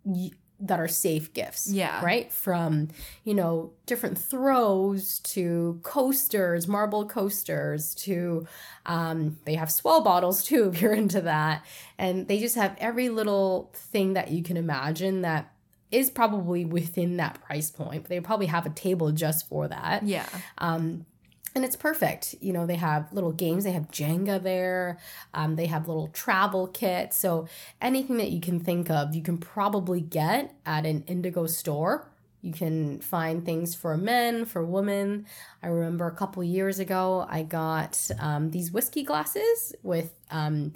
y- that are safe gifts. Yeah. Right? From, you know, different throws to coasters, marble coasters to um they have S'well bottles too [LAUGHS] if you're into that. And they just have every little thing that you can imagine that is probably within that price point. But they probably have a table just for that. Yeah. Um, and it's perfect. You know, they have little games. They have Jenga there. Um, they have little travel kits. So anything that you can think of, you can probably get at an Indigo store. You can find things for men, for women. I remember a couple years ago, I got um, these whiskey glasses with um,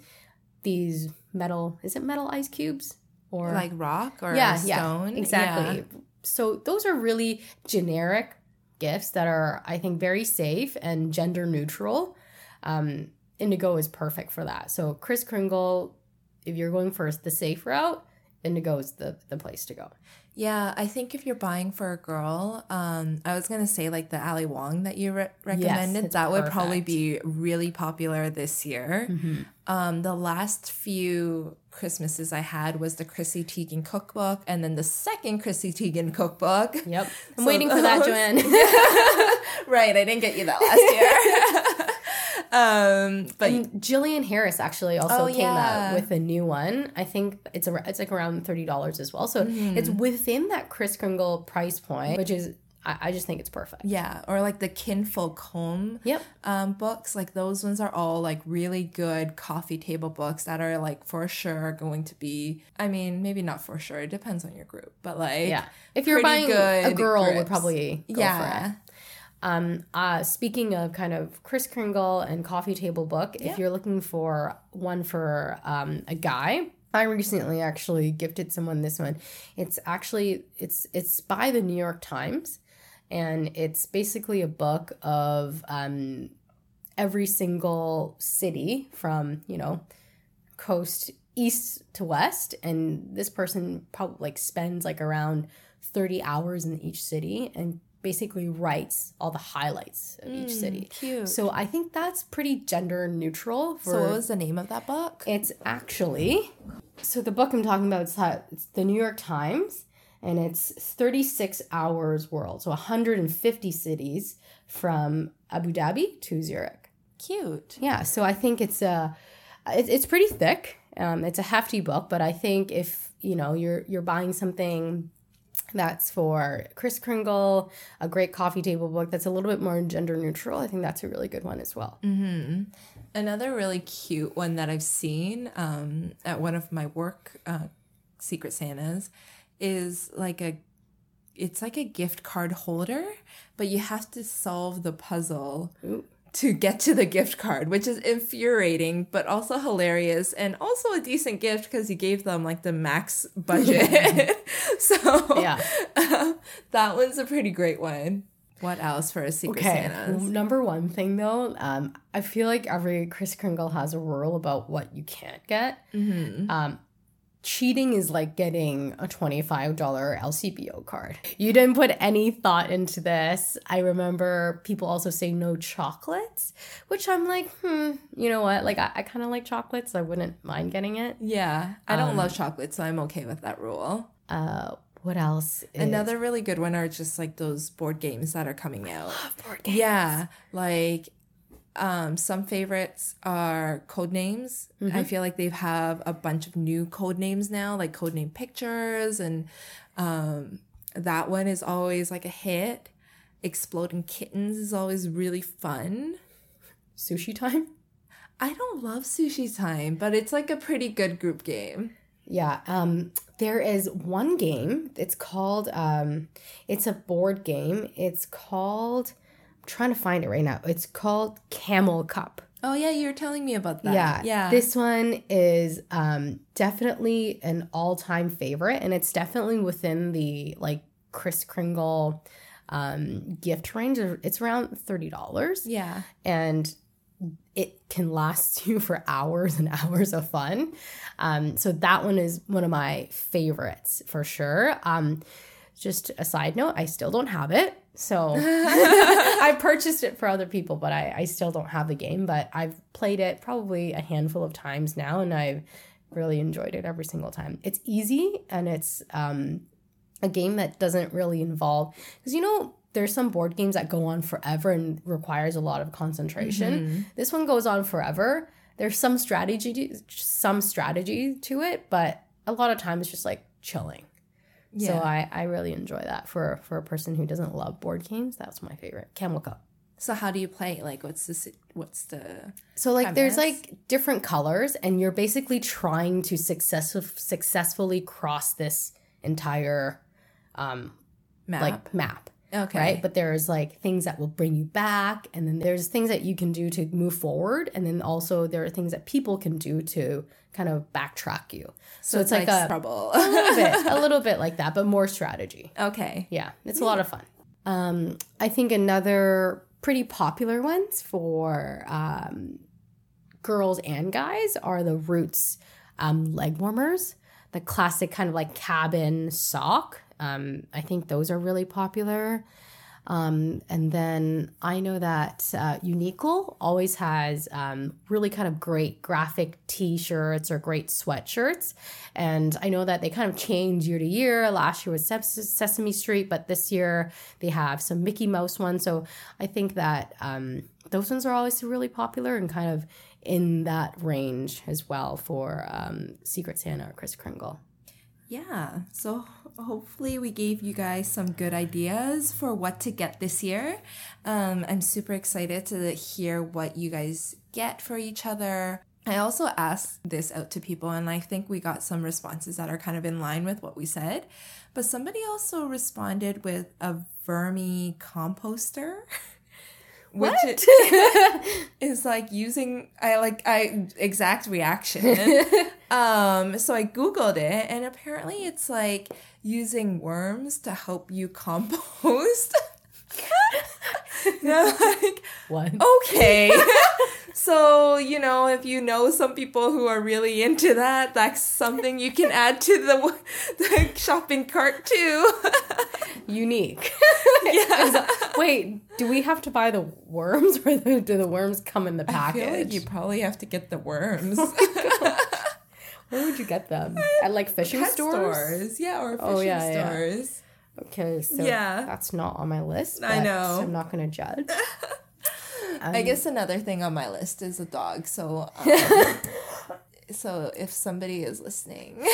these metal. Is it metal ice cubes or Like rock or yeah, stone. Yeah, exactly. So those are really generic gifts that are, I think, very safe and gender neutral. Um, Indigo is perfect for that. So Kris Kringle, if you're going for the safe route, Indigo is the the place to go. Yeah, I think if you're buying for a girl, um, I was gonna say like the Ali Wong that you re- recommended. it's that would probably be really popular this year. Um, the last few Christmases I had was the Chrissy Teigen cookbook, and then the second Chrissy Teigen cookbook. [LAUGHS] Yep. I'm So waiting for that, Joanne. [LAUGHS] right, I didn't get you that last year. [LAUGHS] um, but and Jillian Harris actually also Oh, came yeah. out with a new one. I think it's a, it's like around thirty dollars as well. So Mm-hmm. it's within that Kris Kringle price point, which is I, I just think it's perfect. yeah, or like the Kinfolk Home. Yep. um, books like those ones are all like really good coffee table books that are like for sure going to be i mean maybe not for sure it depends on your group but like Yeah. If you're buying a girl would probably go for yeah it. Um uh speaking of kind of Kris Kringle and coffee table book, Yeah. if you're looking for one for um a guy, I recently actually gifted someone this one. It's actually it's it's by the New York Times and it's basically a book of um every single city from, you know, coast east to west. And this person probably like spends like around 30 hours in each city and basically writes all the highlights of each city. Mm, cute. So, so i think that's pretty gender neutral for what was the name of that book? It's actually so the book i'm talking about is it's the new york times and it's 36 hours world so 150 cities from abu dhabi to zurich cute yeah, so I think it's a it, it's pretty thick. Um, it's a hefty book, but I think if you know you're you're buying something that's for Kris Kringle, a great coffee table book that's a little bit more gender neutral, I think that's a really good one as well. Mm-hmm. another really cute one that i've seen um, at one of my work uh, secret santas is like a it's like a gift card holder but you have to solve the puzzle Ooh. to get to the gift card, which is infuriating, but also hilarious and also a decent gift because you gave them like the max [LAUGHS] budget. [LAUGHS] so Yeah. [LAUGHS] that one's a pretty great one. What else for a secret Okay. Santas? Number one thing though, um, I feel like every Kris Kringle has a rule about what you can't get. Mm-hmm. Um, cheating is like getting a $25 LCBO card. You didn't put any thought into this. I remember people also saying no chocolates, which I'm like, hmm, you know what? Like, I, I kind of like chocolates. I wouldn't mind getting it. Yeah, I don't Um, love chocolate, so I'm okay with that rule. Uh, what else? Is Another really good one are just like those board games that are coming out. [GASPS] board game. Yeah, like um some favorites are code names. I feel like they have a bunch of new code names now, like code name pictures and um that one is always like a hit. Exploding kittens is always really fun. Sushi time? I don't love sushi time, but it's like a pretty good group game. Yeah. Um, there is one game. It's called. Um, it's a board game. It's called. Trying to find it right now. It's called Camel Up. Oh yeah, you were telling me about that. Yeah. Yeah. This one is um, definitely an all-time favorite, and it's definitely within the like Kris Kringle um, gift range. It's around thirty dollars yeah. and it can last [LAUGHS] you for hours and hours of fun. Um, so that one is one of my favorites for sure. Um, just a side note, I still don't have it. So [LAUGHS] I purchased it for other people, but I, I still don't have the game. But I've played it probably a handful of times now, and I've really enjoyed it every single time. It's easy and it's um, a game that doesn't really involve because you know there's some board games that go on forever and requires a lot of concentration. This one goes on forever. There's some strategy, some strategy to it, but a lot of times it's just like chilling. So I, I really enjoy that for for a person who doesn't love board games. That's my favorite. Camel Up. So how do you play? Like, what's the what's the So like there's like different colors and you're basically trying to success- successfully cross this entire um map? like map. Okay, Right? But there's like things that will bring you back and then there's things that you can do to move forward and then also there are things that people can do to kind of backtrack you. So, it's, like, a, trouble. [LAUGHS] a little bit a little bit like that, but more strategy. okay, Yeah, it's a lot of fun. Um, I think another pretty popular ones for um, girls and guys are the Roots um, leg warmers, the classic kind of like cabin sock. Um, I think those are really popular. Um, and then I know that uh, Uniqlo always has um, really kind of great graphic T-shirts or great sweatshirts, and I know that they kind of change year to year. Last year was Sesame Street, but this year they have some Mickey Mouse ones. So I think that um, those ones are always really popular and kind of in that range as well for um, Secret Santa or Kris Kringle. yeah. So hopefully we gave you guys some good ideas for what to get this year. Um, I'm super excited to hear what you guys get for each other. I also asked this out to people, and I think we got some responses that are kind of in line with what we said. But somebody also responded with a vermi composter. [LAUGHS] Which it- [LAUGHS] is like using I like I exact reaction. [LAUGHS] um so I googled it and apparently it's like using worms to help you compost. [LAUGHS] And like What? okay. [LAUGHS] so, you know, if you know some people who are really into that, that's something you can add to the, the shopping cart too. [LAUGHS] Unique. yeah. Wait, do we have to buy the worms or do the worms come in the I package? feel like you probably have to get the worms. Oh Where would you get them? At like fishing Pet stores? Yeah, or oh, fishing stores. Oh, yeah, yeah. Okay, so Yeah. that's not on my list. I know. I'm not going to judge. [LAUGHS] I guess another thing on my list is a dog. So, um, [LAUGHS] so if somebody is listening, [LAUGHS]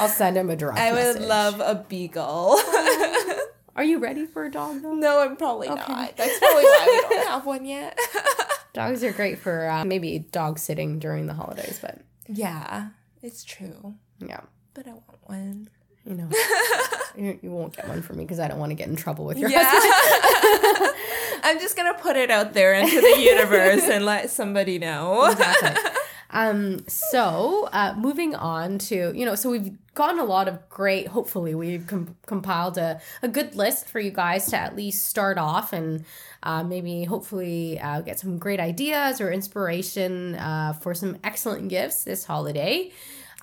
I'll send him a direct I would message. love a beagle. Are you ready for a dog though? no, I'm probably Okay. not. That's probably why we don't have one yet. Dogs are great for uh, maybe dog sitting during the holidays, but yeah, it's true. yeah, But I want one. You know, [LAUGHS] you, you won't get one for me because I don't want to get in trouble with your Yeah. husband. [LAUGHS] I'm just gonna put it out there into the universe and let somebody know. exactly. [LAUGHS] Um, so uh, moving on to you know, so we've gotten a lot of great. Hopefully, we've com- compiled a, a good list for you guys to at least start off and uh, maybe hopefully uh, get some great ideas or inspiration uh, for some excellent gifts this holiday.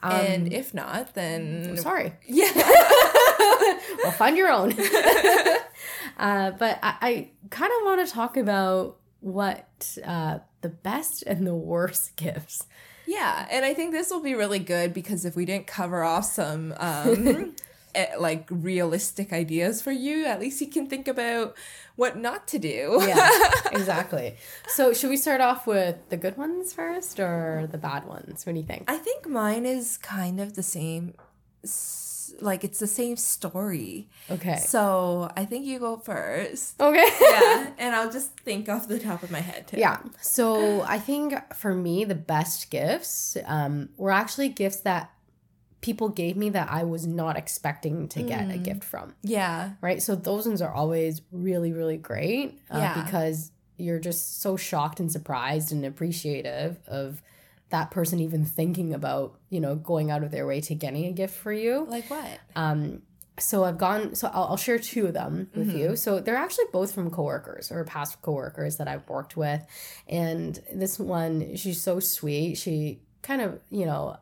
Um, and if not, then sorry, yeah. [LAUGHS] well, find your own. [LAUGHS] uh, but I, I kind of want to talk about what uh, the best and the worst [LAUGHS] gifts. Yeah, and I think this will be really good because if we didn't cover off some um like realistic ideas for you, at least you can think about what not to do. Yeah, [LAUGHS] exactly. So, should we start off with the good ones first or the bad ones? What do you think? I think mine is kind of the same like it's the same story. Okay. So, I think you go first. Okay. [LAUGHS] yeah, and I'll just think off the top of my head too. Yeah. So I think for me, the best gifts um, were actually gifts that people gave me that I was not expecting to get a Mm. gift from. Yeah. Right. So those ones are always really, really great uh, Yeah. because you're just so shocked and surprised and appreciative of that person even thinking about, you know, going out of their way to getting a gift for you. Like what? Um, so I've gone. So I'll, I'll share two of them with Mhm. you. So they're actually both from coworkers or past coworkers that I've worked with, and this one, she's so sweet. She kind of, you know,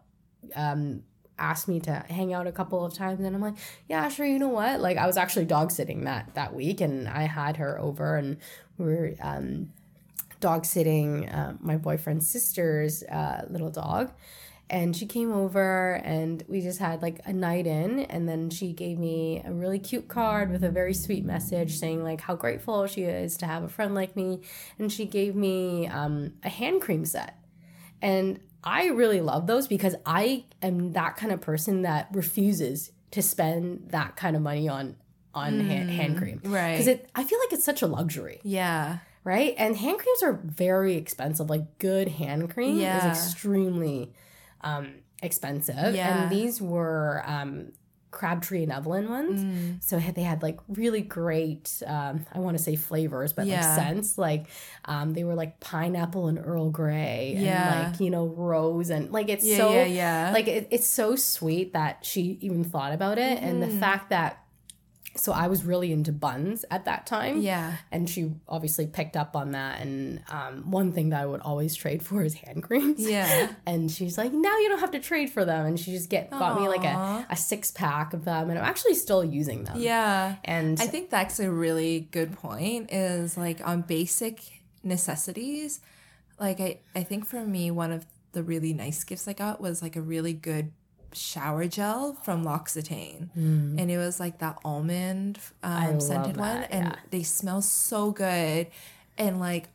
um, asked me to hang out a couple of times and I'm like, yeah, sure, you know what? Like I was actually dog sitting that that week and I had her over and we were um dog sitting uh, my boyfriend's sister's uh, little dog. And she came over and we just had like a night in and then she gave me a really cute card with a very sweet message saying like how grateful she is to have a friend like me. And she gave me um, a hand cream set. And i really love those because i am that kind of person that refuses to spend that kind of money on on hand, hand cream Right. because it i feel like it's such a luxury Yeah. right? And hand creams are very expensive. Like good hand cream Yeah. is extremely um, expensive. Yeah. And these were um, Crabtree and Evelyn ones. Mm. So they had like really great, um, I want to say flavors, but Yeah. like scents. Like um, they were like pineapple and Earl Grey and like, you know, rose and like it's Yeah, so yeah, yeah. like it, it's so sweet that she even thought about it and Mm-hmm. the fact that so I was really into Bunz at that time yeah. and she obviously picked up on that and um, one thing that i would always trade for is hand creams Yeah. [LAUGHS] and she's like now you don't have to trade for them and she just get got me like a, a six pack of them and i'm actually still using them Yeah. and I think that's a really good point is like on basic necessities. Like I, I think for me, one of the really nice gifts I got was like a really good shower gel from L'Occitane. And it was like that almond um, scented one. And yeah. they smell so good. And like,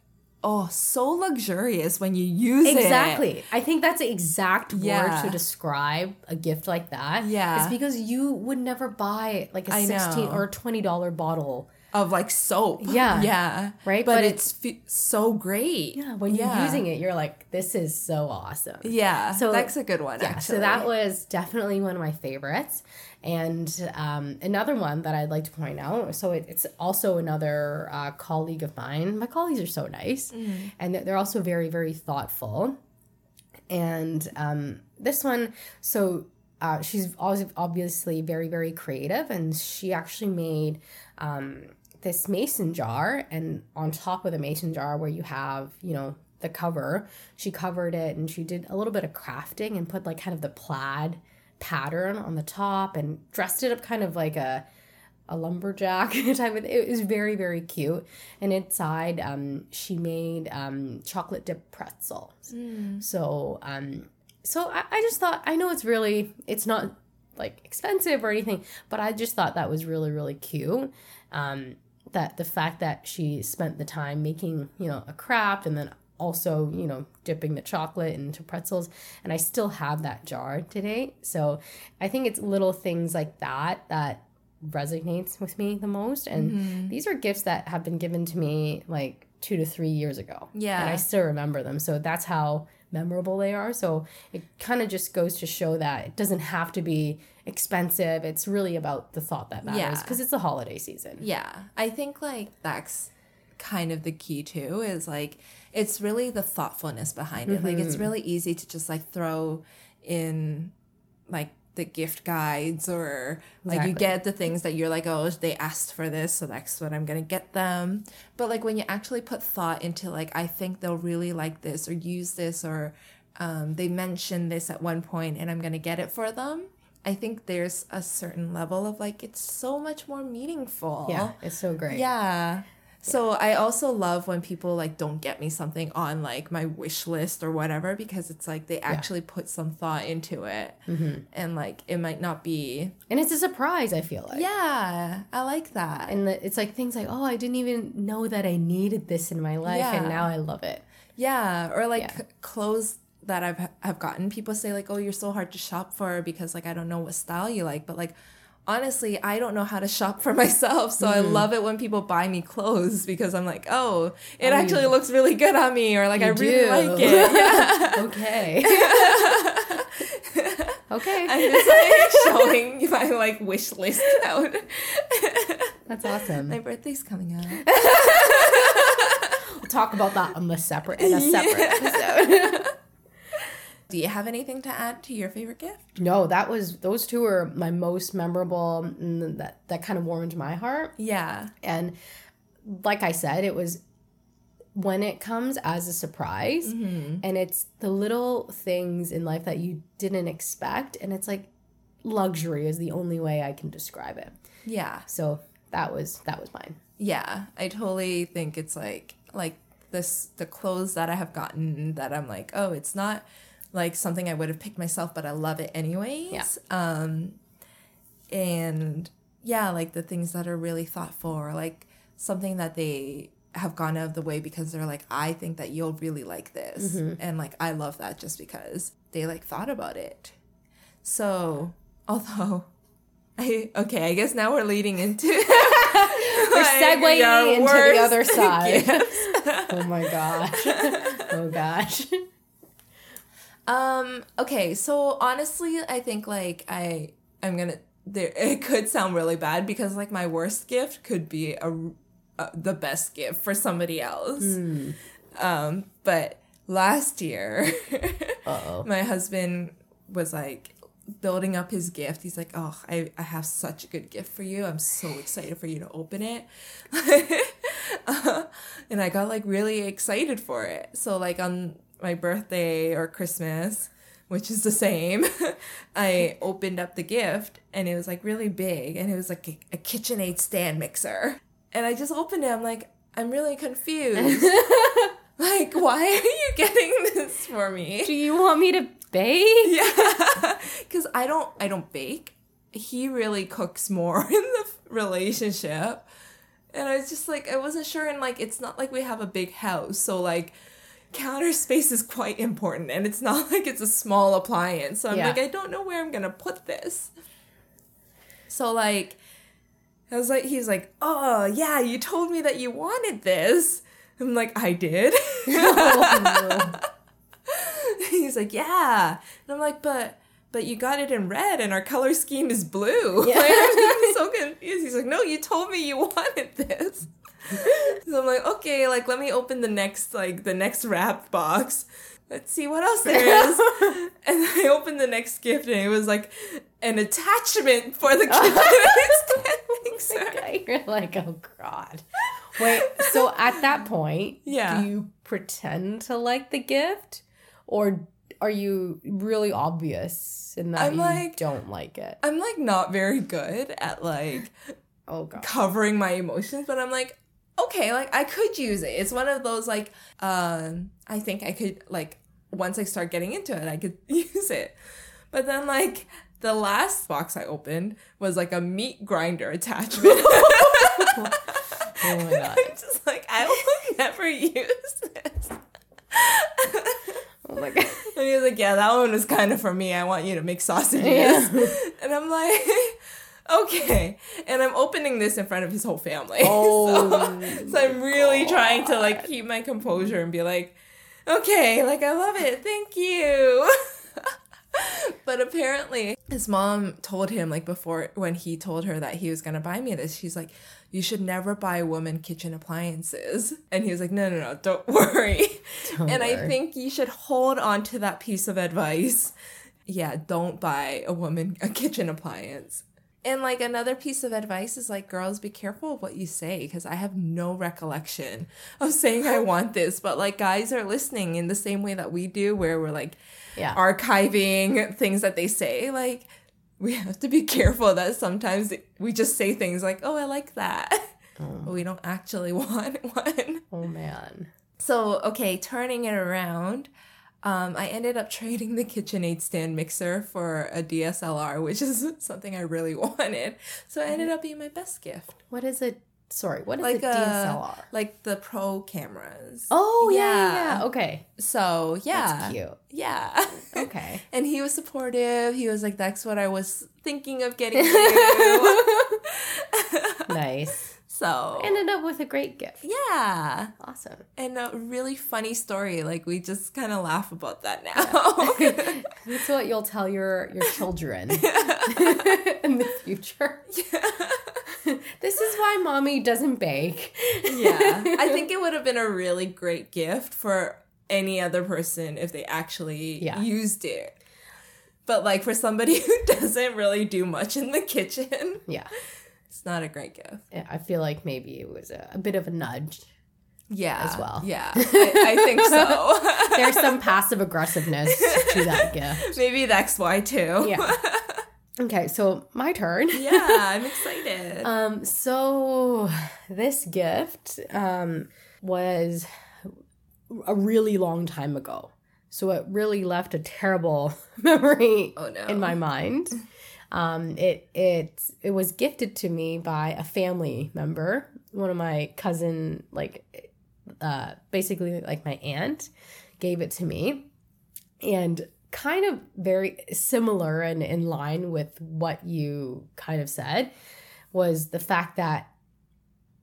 oh, so luxurious when you use it. exactly i think that's the exact Yeah. word to describe a gift like that Yeah. it's because you would never buy like a I 16 know. or 20 dollar bottle Of like soap. [LAUGHS] Yeah. Yeah. Right? But, But it's so great. yeah when you're using it you're like this is so awesome Yeah. So- that's a good one. Yeah, actually. so that was definitely one of my favorites. And um, another one that I'd like to point out so it, it's also another uh, colleague of mine. My colleagues are so nice, and they're they're also very, very thoughtful. And um, this one, so uh, she's obviously very, very creative, and she actually made um, this mason jar, and on top of the mason jar, where you have, you know, the cover, she covered it and she did a little bit of crafting and put like kind of the plaid pattern on the top and dressed it up kind of like a a lumberjack [LAUGHS] type of it was very very cute. And inside um she made um chocolate dip pretzels. So um so I, I just thought i know it's really it's not like expensive or anything but i just thought that was really really cute. Um that the fact that she spent the time making you know a craft and then also you know dipping the chocolate into pretzels and i still have that jar today so i think it's little things like that that resonates with me the most. And mm-hmm. these are gifts that have been given to me like two to three years ago. Yeah. and i still remember them. So that's how memorable they are so it kind of just goes to show that it doesn't have to be expensive it's really about the thought that matters Yeah. because it's the holiday season Yeah. I think like that's kind of the key too is like it's really the thoughtfulness behind it. Like Mm-hmm. it's really easy to just like throw in like the gift guides or like you get the things that you're like, oh, they asked for this, so that's what I'm gonna get them. But like when you actually put thought into like, I think they'll really like this or use this or um, they mentioned this at one point and I'm gonna get it for them. I think there's a certain level of like it's so much more meaningful. yeah it's so great Yeah. So I also love when people like don't get me something on like my wish list or whatever because it's like they actually put some thought into it. Mm-hmm. and like it might not be and it's a surprise i feel like. Yeah I like that. And the, it's like things like oh i didn't even know that i needed this in my life and now i love it. Yeah or like Yeah. clothes that I've have gotten people say like oh you're so hard to shop for because like I don't know what style you like but like honestly I don't know how to shop for [LAUGHS] myself so I love it when people buy me clothes because I'm like oh it Mm. Oh, actually looks really good on me or like I You really like it [LAUGHS] yeah. okay [LAUGHS] okay I'm just like showing my like wish list out. that's awesome my birthday's coming up. we'll talk about that on the separate in a separate episode Do you have anything to add to your favorite gift? no that was those two were my most memorable and that that kind of warmed my heart Yeah. and like i said it was when it comes as a surprise Mm-hmm. and it's the little things in life that you didn't expect and it's like luxury is the only way I can describe it. Yeah. So that was that was mine. Yeah. I totally think it's like like this the clothes that I have gotten that I'm like, oh, it's not like something I would have picked myself, but I love it anyways. Yeah. Um and yeah, like the things that are really thoughtful or like something that they have gone out of the way because they're like, I think that you'll really like this. And like I love that just because they like thought about it. So although I okay, I guess now we're leading into [LAUGHS] We're segueing into the other [LAUGHS] side. oh my gosh. oh gosh. [LAUGHS] Um. Okay. So honestly, I think like I I'm gonna there. [LAUGHS] It could sound really bad because like my worst gift could be a, a the best gift for somebody else. Um. But last year, [LAUGHS] Uh-oh. my husband was like building up his gift. He's like, "Oh, I, I have such a good gift for you. I'm so excited for you to open it." [LAUGHS] Uh, and I got like really excited for it. So like on my birthday or Christmas, which is the same, [LAUGHS] I opened up the gift and it was like really big and it was like a, a KitchenAid stand mixer. And I just opened it. I'm like, I'm really confused. [LAUGHS] like, why are you getting [LAUGHS] this for me? Do you want me to bake? Yeah, because I don't I don't bake. He really cooks more in the relationship, and I was just like I wasn't sure. And like it's not like we have a big house, so like counter space is quite important, and it's not [LAUGHS] like it's a small appliance. So I'm Yeah. like I don't know where I'm gonna put this. So like. I was like, he's like, oh yeah, you told me that you wanted this. I'm like, I did. Oh, [LAUGHS] He's like, yeah. And I'm like, but but you got it in red and our color scheme is blue. [LAUGHS] Yeah. Like, I'm so confused. He's like, no, you told me you wanted this. [LAUGHS] so I'm like, okay, like let me open the next like the next wrap box. Let's see what else there is. [LAUGHS] and I opened the next gift and it was like an attachment for the kitchen [LAUGHS] oh mixer. You're like, oh god. Wait, so at that point, Yeah. do you pretend to like the gift? Or are you really obvious in that I'm you like- don't like it? I'm like not very good at like Oh god. covering my emotions, but I'm like, okay, like I could use it. It's one of those like, um, I think I could like once I start getting into it, I could [LAUGHS] use it. But then like the last box I opened was like a meat grinder attachment. [LAUGHS] Oh [LAUGHS] my god. I'm just like, I will never use this. Oh my god. And he was like, Yeah, that one was kind of for me. I want you to make sausages. Yeah. And I'm like, Okay. And I'm opening this in front of his whole family. [LAUGHS] Oh so, so I'm really trying to like keep my composure and be like, Okay, like I love it. Thank you. [LAUGHS] but apparently his mom told him like before when he told her that he was gonna buy me this, she's like, You should never buy a woman kitchen appliances. And he was like, No, no, no, don't [LAUGHS] worry. Don't and I think you should hold on to that piece of advice. Yeah, don't buy a woman a kitchen appliance. And like another piece of advice is like, girls, be careful of what you say because I have no recollection of saying I want this. But like, guys are listening in the same way that we do, where we're like Yeah. archiving things that they say. Like, we have to be careful that sometimes we just say things like, oh, I like that. Mm. But we don't actually [LAUGHS] want one. Oh man. So, okay, turning it around, um, I ended up trading the KitchenAid stand mixer for a DSLR, which is [LAUGHS] something I really [LAUGHS] wanted. So it ended up being my best gift. What is a sorry, what is Like a a DSLR? like the pro cameras. Oh yeah, yeah. Yeah. yeah. Okay. So yeah, That's cute. yeah. [LAUGHS] Okay. and he was supportive. He was like, "That's what I was thinking of getting you." nice. So Ended up with a great gift. yeah, Awesome. and a really funny story. Like we just kind of laugh about that now. [LAUGHS] [LAUGHS] That's what you'll tell your your children [LAUGHS] in the future. Yeah. this is why mommy doesn't bake. yeah. I think it would have been a really great gift for any other person if they actually Yeah. used it. But like for somebody who doesn't really do much in the kitchen, Yeah. It's not a great gift. Yeah, I feel like maybe it was a, a bit of a nudge. Yeah. As well. Yeah. [LAUGHS] I, I think so. [LAUGHS] There's some passive aggressiveness to that [LAUGHS] gift. Maybe that's why too. Yeah. Okay, so my turn. Yeah, I'm excited. Um, so this gift um, was a really long time ago. So it really left a terrible memory Oh, no. in my mind. Um, it it it was gifted to me by a family member, one of my cousin, like uh, basically like my aunt, gave it to me, and kind of very similar and in line with what you kind of said was the fact that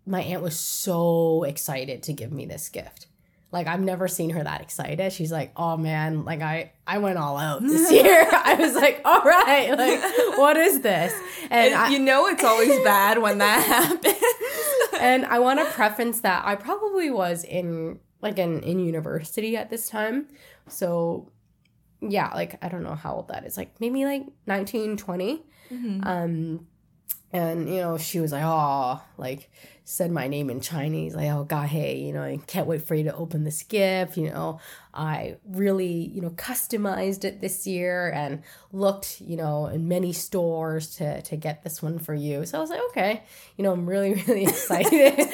my aunt was so excited to give me this gift. Like I've never seen her that excited. She's like, "Oh man, like I I went all out this [LAUGHS] year." [LAUGHS] I was like, "All right, like what is this?" And And I, you know it's always [LAUGHS] bad when that happens. and I want to preference that I probably was in like in in university at this time. So yeah, like I don't know how old that is. Like maybe like 19, 20. Mm-hmm. Um and you know, she was like, "Oh, like said my name in Chinese, like, oh god, hey, you know, I can't wait for you to open this gift. You know, I really, you know, customized it this year and looked, you know, in many stores to to get this one for you. So I was like, okay, you know, I'm really, [LAUGHS] really excited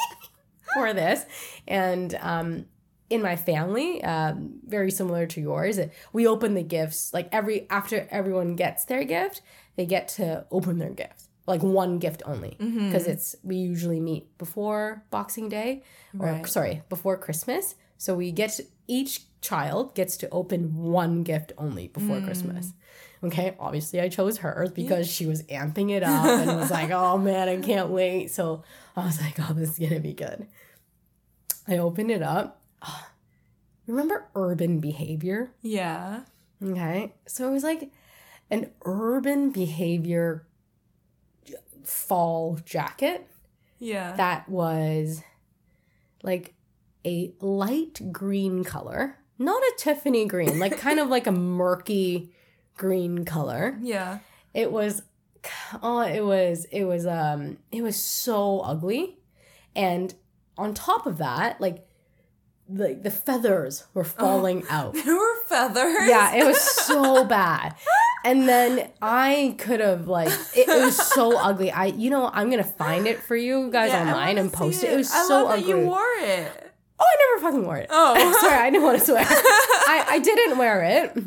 [LAUGHS] for this. And um in my family, um, very similar to yours, we open the gifts like every after everyone gets their gift, they get to open their gift like one gift only because it's we usually meet before Boxing Day or Right. sorry before Christmas. So we get to, each child gets to open one gift only before Christmas. Okay, obviously I chose hers because she was amping it up and was like, "Oh man, I can't wait." So I was like, "Oh, this is gonna be good." I opened it up. Remember urban behavior? yeah. Okay. So it was like an urban behavior fall jacket Yeah. that was like a light green color, not a Tiffany green, like kind of like a murky green color. yeah. It was oh, it was it was um it was so ugly. And on top of that, like the the feathers were falling [LAUGHS] out. There were feathers. Yeah, it was so [LAUGHS] bad. And then I could have like it, it was so [LAUGHS] ugly. I you know I'm gonna find it for you guys Yeah, online and post see it. It was I so ugly. you wore it. oh, I never fucking wore it. Oh. sorry, I didn't want to swear. I I didn't wear it.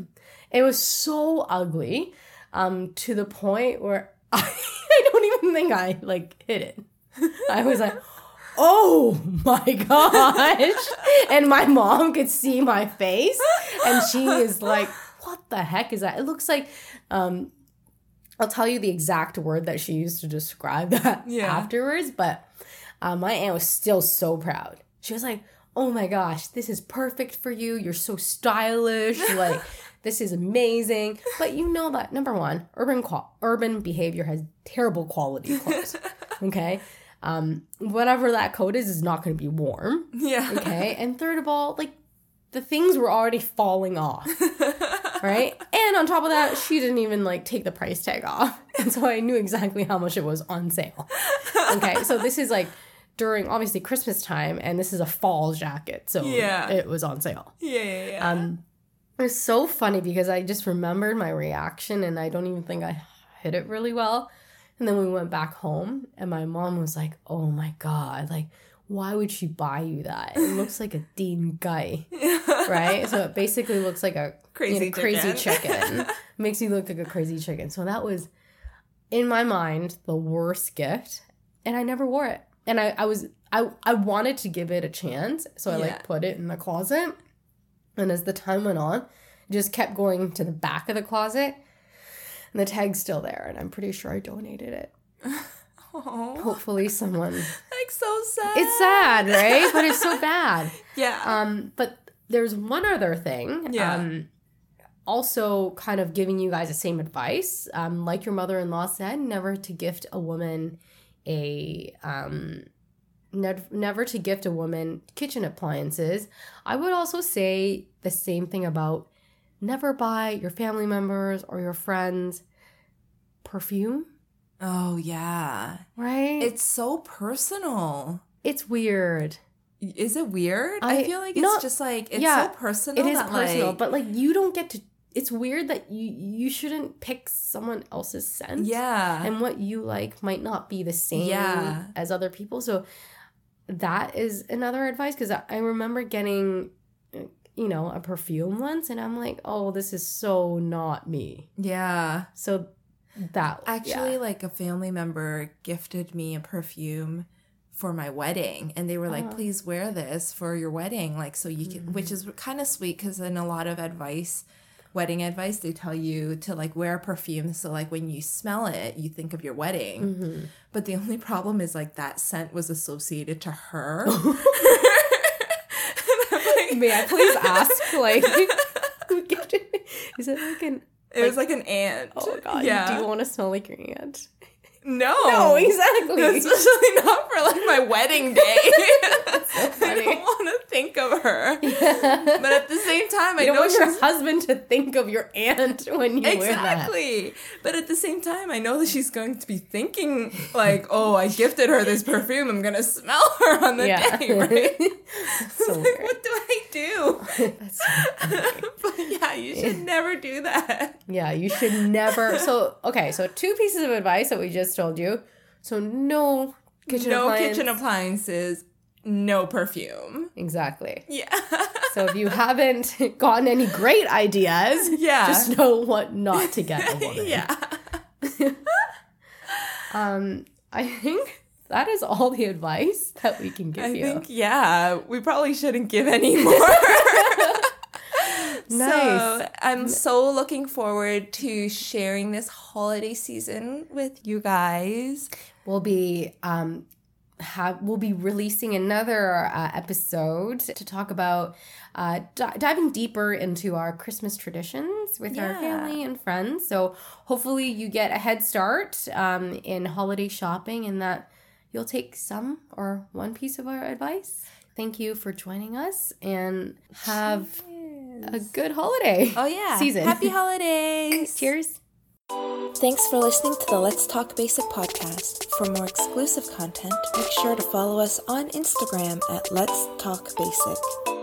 It was so ugly, um, to the point where I, I don't even think I like hit it. I was like. Oh my gosh. And my mom could see my face and she is like, what the heck is that? It looks like um I'll tell you the exact word that she used to describe that Yeah. afterwards, but uh, my aunt was still so proud. She was like, "Oh my gosh, this is perfect for you. You're so stylish. [LAUGHS] Like, this is amazing." But you know that number one, urban qual- urban behavior has terrible quality clothes. [LAUGHS] Okay, um, whatever that coat is is not going to be warm. Yeah. [LAUGHS] Okay, and third of all, like the things were already falling off [LAUGHS] right? And on top of that, she didn't even like take the price tag off. [LAUGHS] And so I knew exactly how much it was on sale. Okay, so this is like during obviously Christmas time, and this is a fall jacket. So Yeah. it was on sale. Yeah, yeah, yeah. Um, it was so funny because I just remembered my reaction and I don't even think I hit it really well. And then we went back home, and my mom was like, oh my God, like, why would she buy you that? It [LAUGHS] looks like a Dean Guy, [LAUGHS] right? So it basically looks like a Crazy you know, crazy chicken. chicken. [LAUGHS] Makes you look like a crazy chicken. So that was, in my mind, the worst gift, and I never wore it. And I, I was, I, I wanted to give it a chance, so I Yeah. like put it in the closet. And as the time went on, just kept going to the back of the closet, and the tag's still there. And I'm pretty sure I donated it. [LAUGHS] oh, Hopefully, someone. [LAUGHS] like so sad. It's sad, right? But it's so [LAUGHS] bad. Yeah. Um, but there's one other thing. Yeah. Um, also, kind of giving you guys the same advice. Um, like your mother in law said, never to gift a woman a um, nev- never to gift a woman kitchen appliances. I would also say the same thing about never buy your family members or your friends perfume. oh yeah. Right? It's so personal. it's weird. Is it weird? I, I- feel like it's not- just like it's yeah, so personal. It is that, personal, like, but like you don't get to it's weird that you you shouldn't pick someone else's scent. Yeah. And what you like might not be the same Yeah. as other people. So that is another advice because I, remember getting you know a perfume once and I'm like, oh, this is so not me. yeah. So that Actually, yeah. like a family member gifted me a perfume for my wedding, and they were like, Oh. "Please wear this for your wedding," like so you can, which is kind of sweet because in a lot of advice, wedding advice, they tell you to like wear perfume so like when you smell it, you think of your wedding. Mhm. But the only problem is like that scent was associated to her. [LAUGHS] May I please ask, like, [LAUGHS] who gifted me? Is it like an? It was like an aunt. Oh God! Yeah. Do you want to smell like your aunt? No. No, exactly. [LAUGHS] Especially not for like my wedding day. [LAUGHS] [LAUGHS] I don't want to think of her. But at the same time, I You don't know want your husband to think of your aunt when you wear that. exactly. But at the same time, I know that she's going to be thinking like, "Oh, I gifted her this perfume. I'm gonna smell her on the Yeah. day, right?" So like, what do I do? So but yeah, you should never do that. Yeah, you should never. So okay, so two pieces of advice that we just told you. So no kitchen no appliance. kitchen appliances, no perfume. Exactly. Yeah. [LAUGHS] So if you haven't gotten any great ideas, Yeah. just know what not to get a woman. [LAUGHS] yeah. [LAUGHS] Um, I think that is all the advice that we can give I you. think yeah, we probably shouldn't give any more. Nice. So I'm so looking forward to sharing this holiday season with you guys. we'll be um have we'll be releasing another uh, episode to talk about uh, di- diving deeper into our Christmas traditions with our family and friends. So hopefully you get a head start um, in holiday shopping and that you'll take some or one piece of our advice. Thank you for joining us and have a good holiday. Oh yeah. Season. Happy holidays. [LAUGHS] Cheers. Thanks for listening to the Let's Talk Basic podcast. For more exclusive content, make sure to follow us on Instagram at Let's Talk Basic.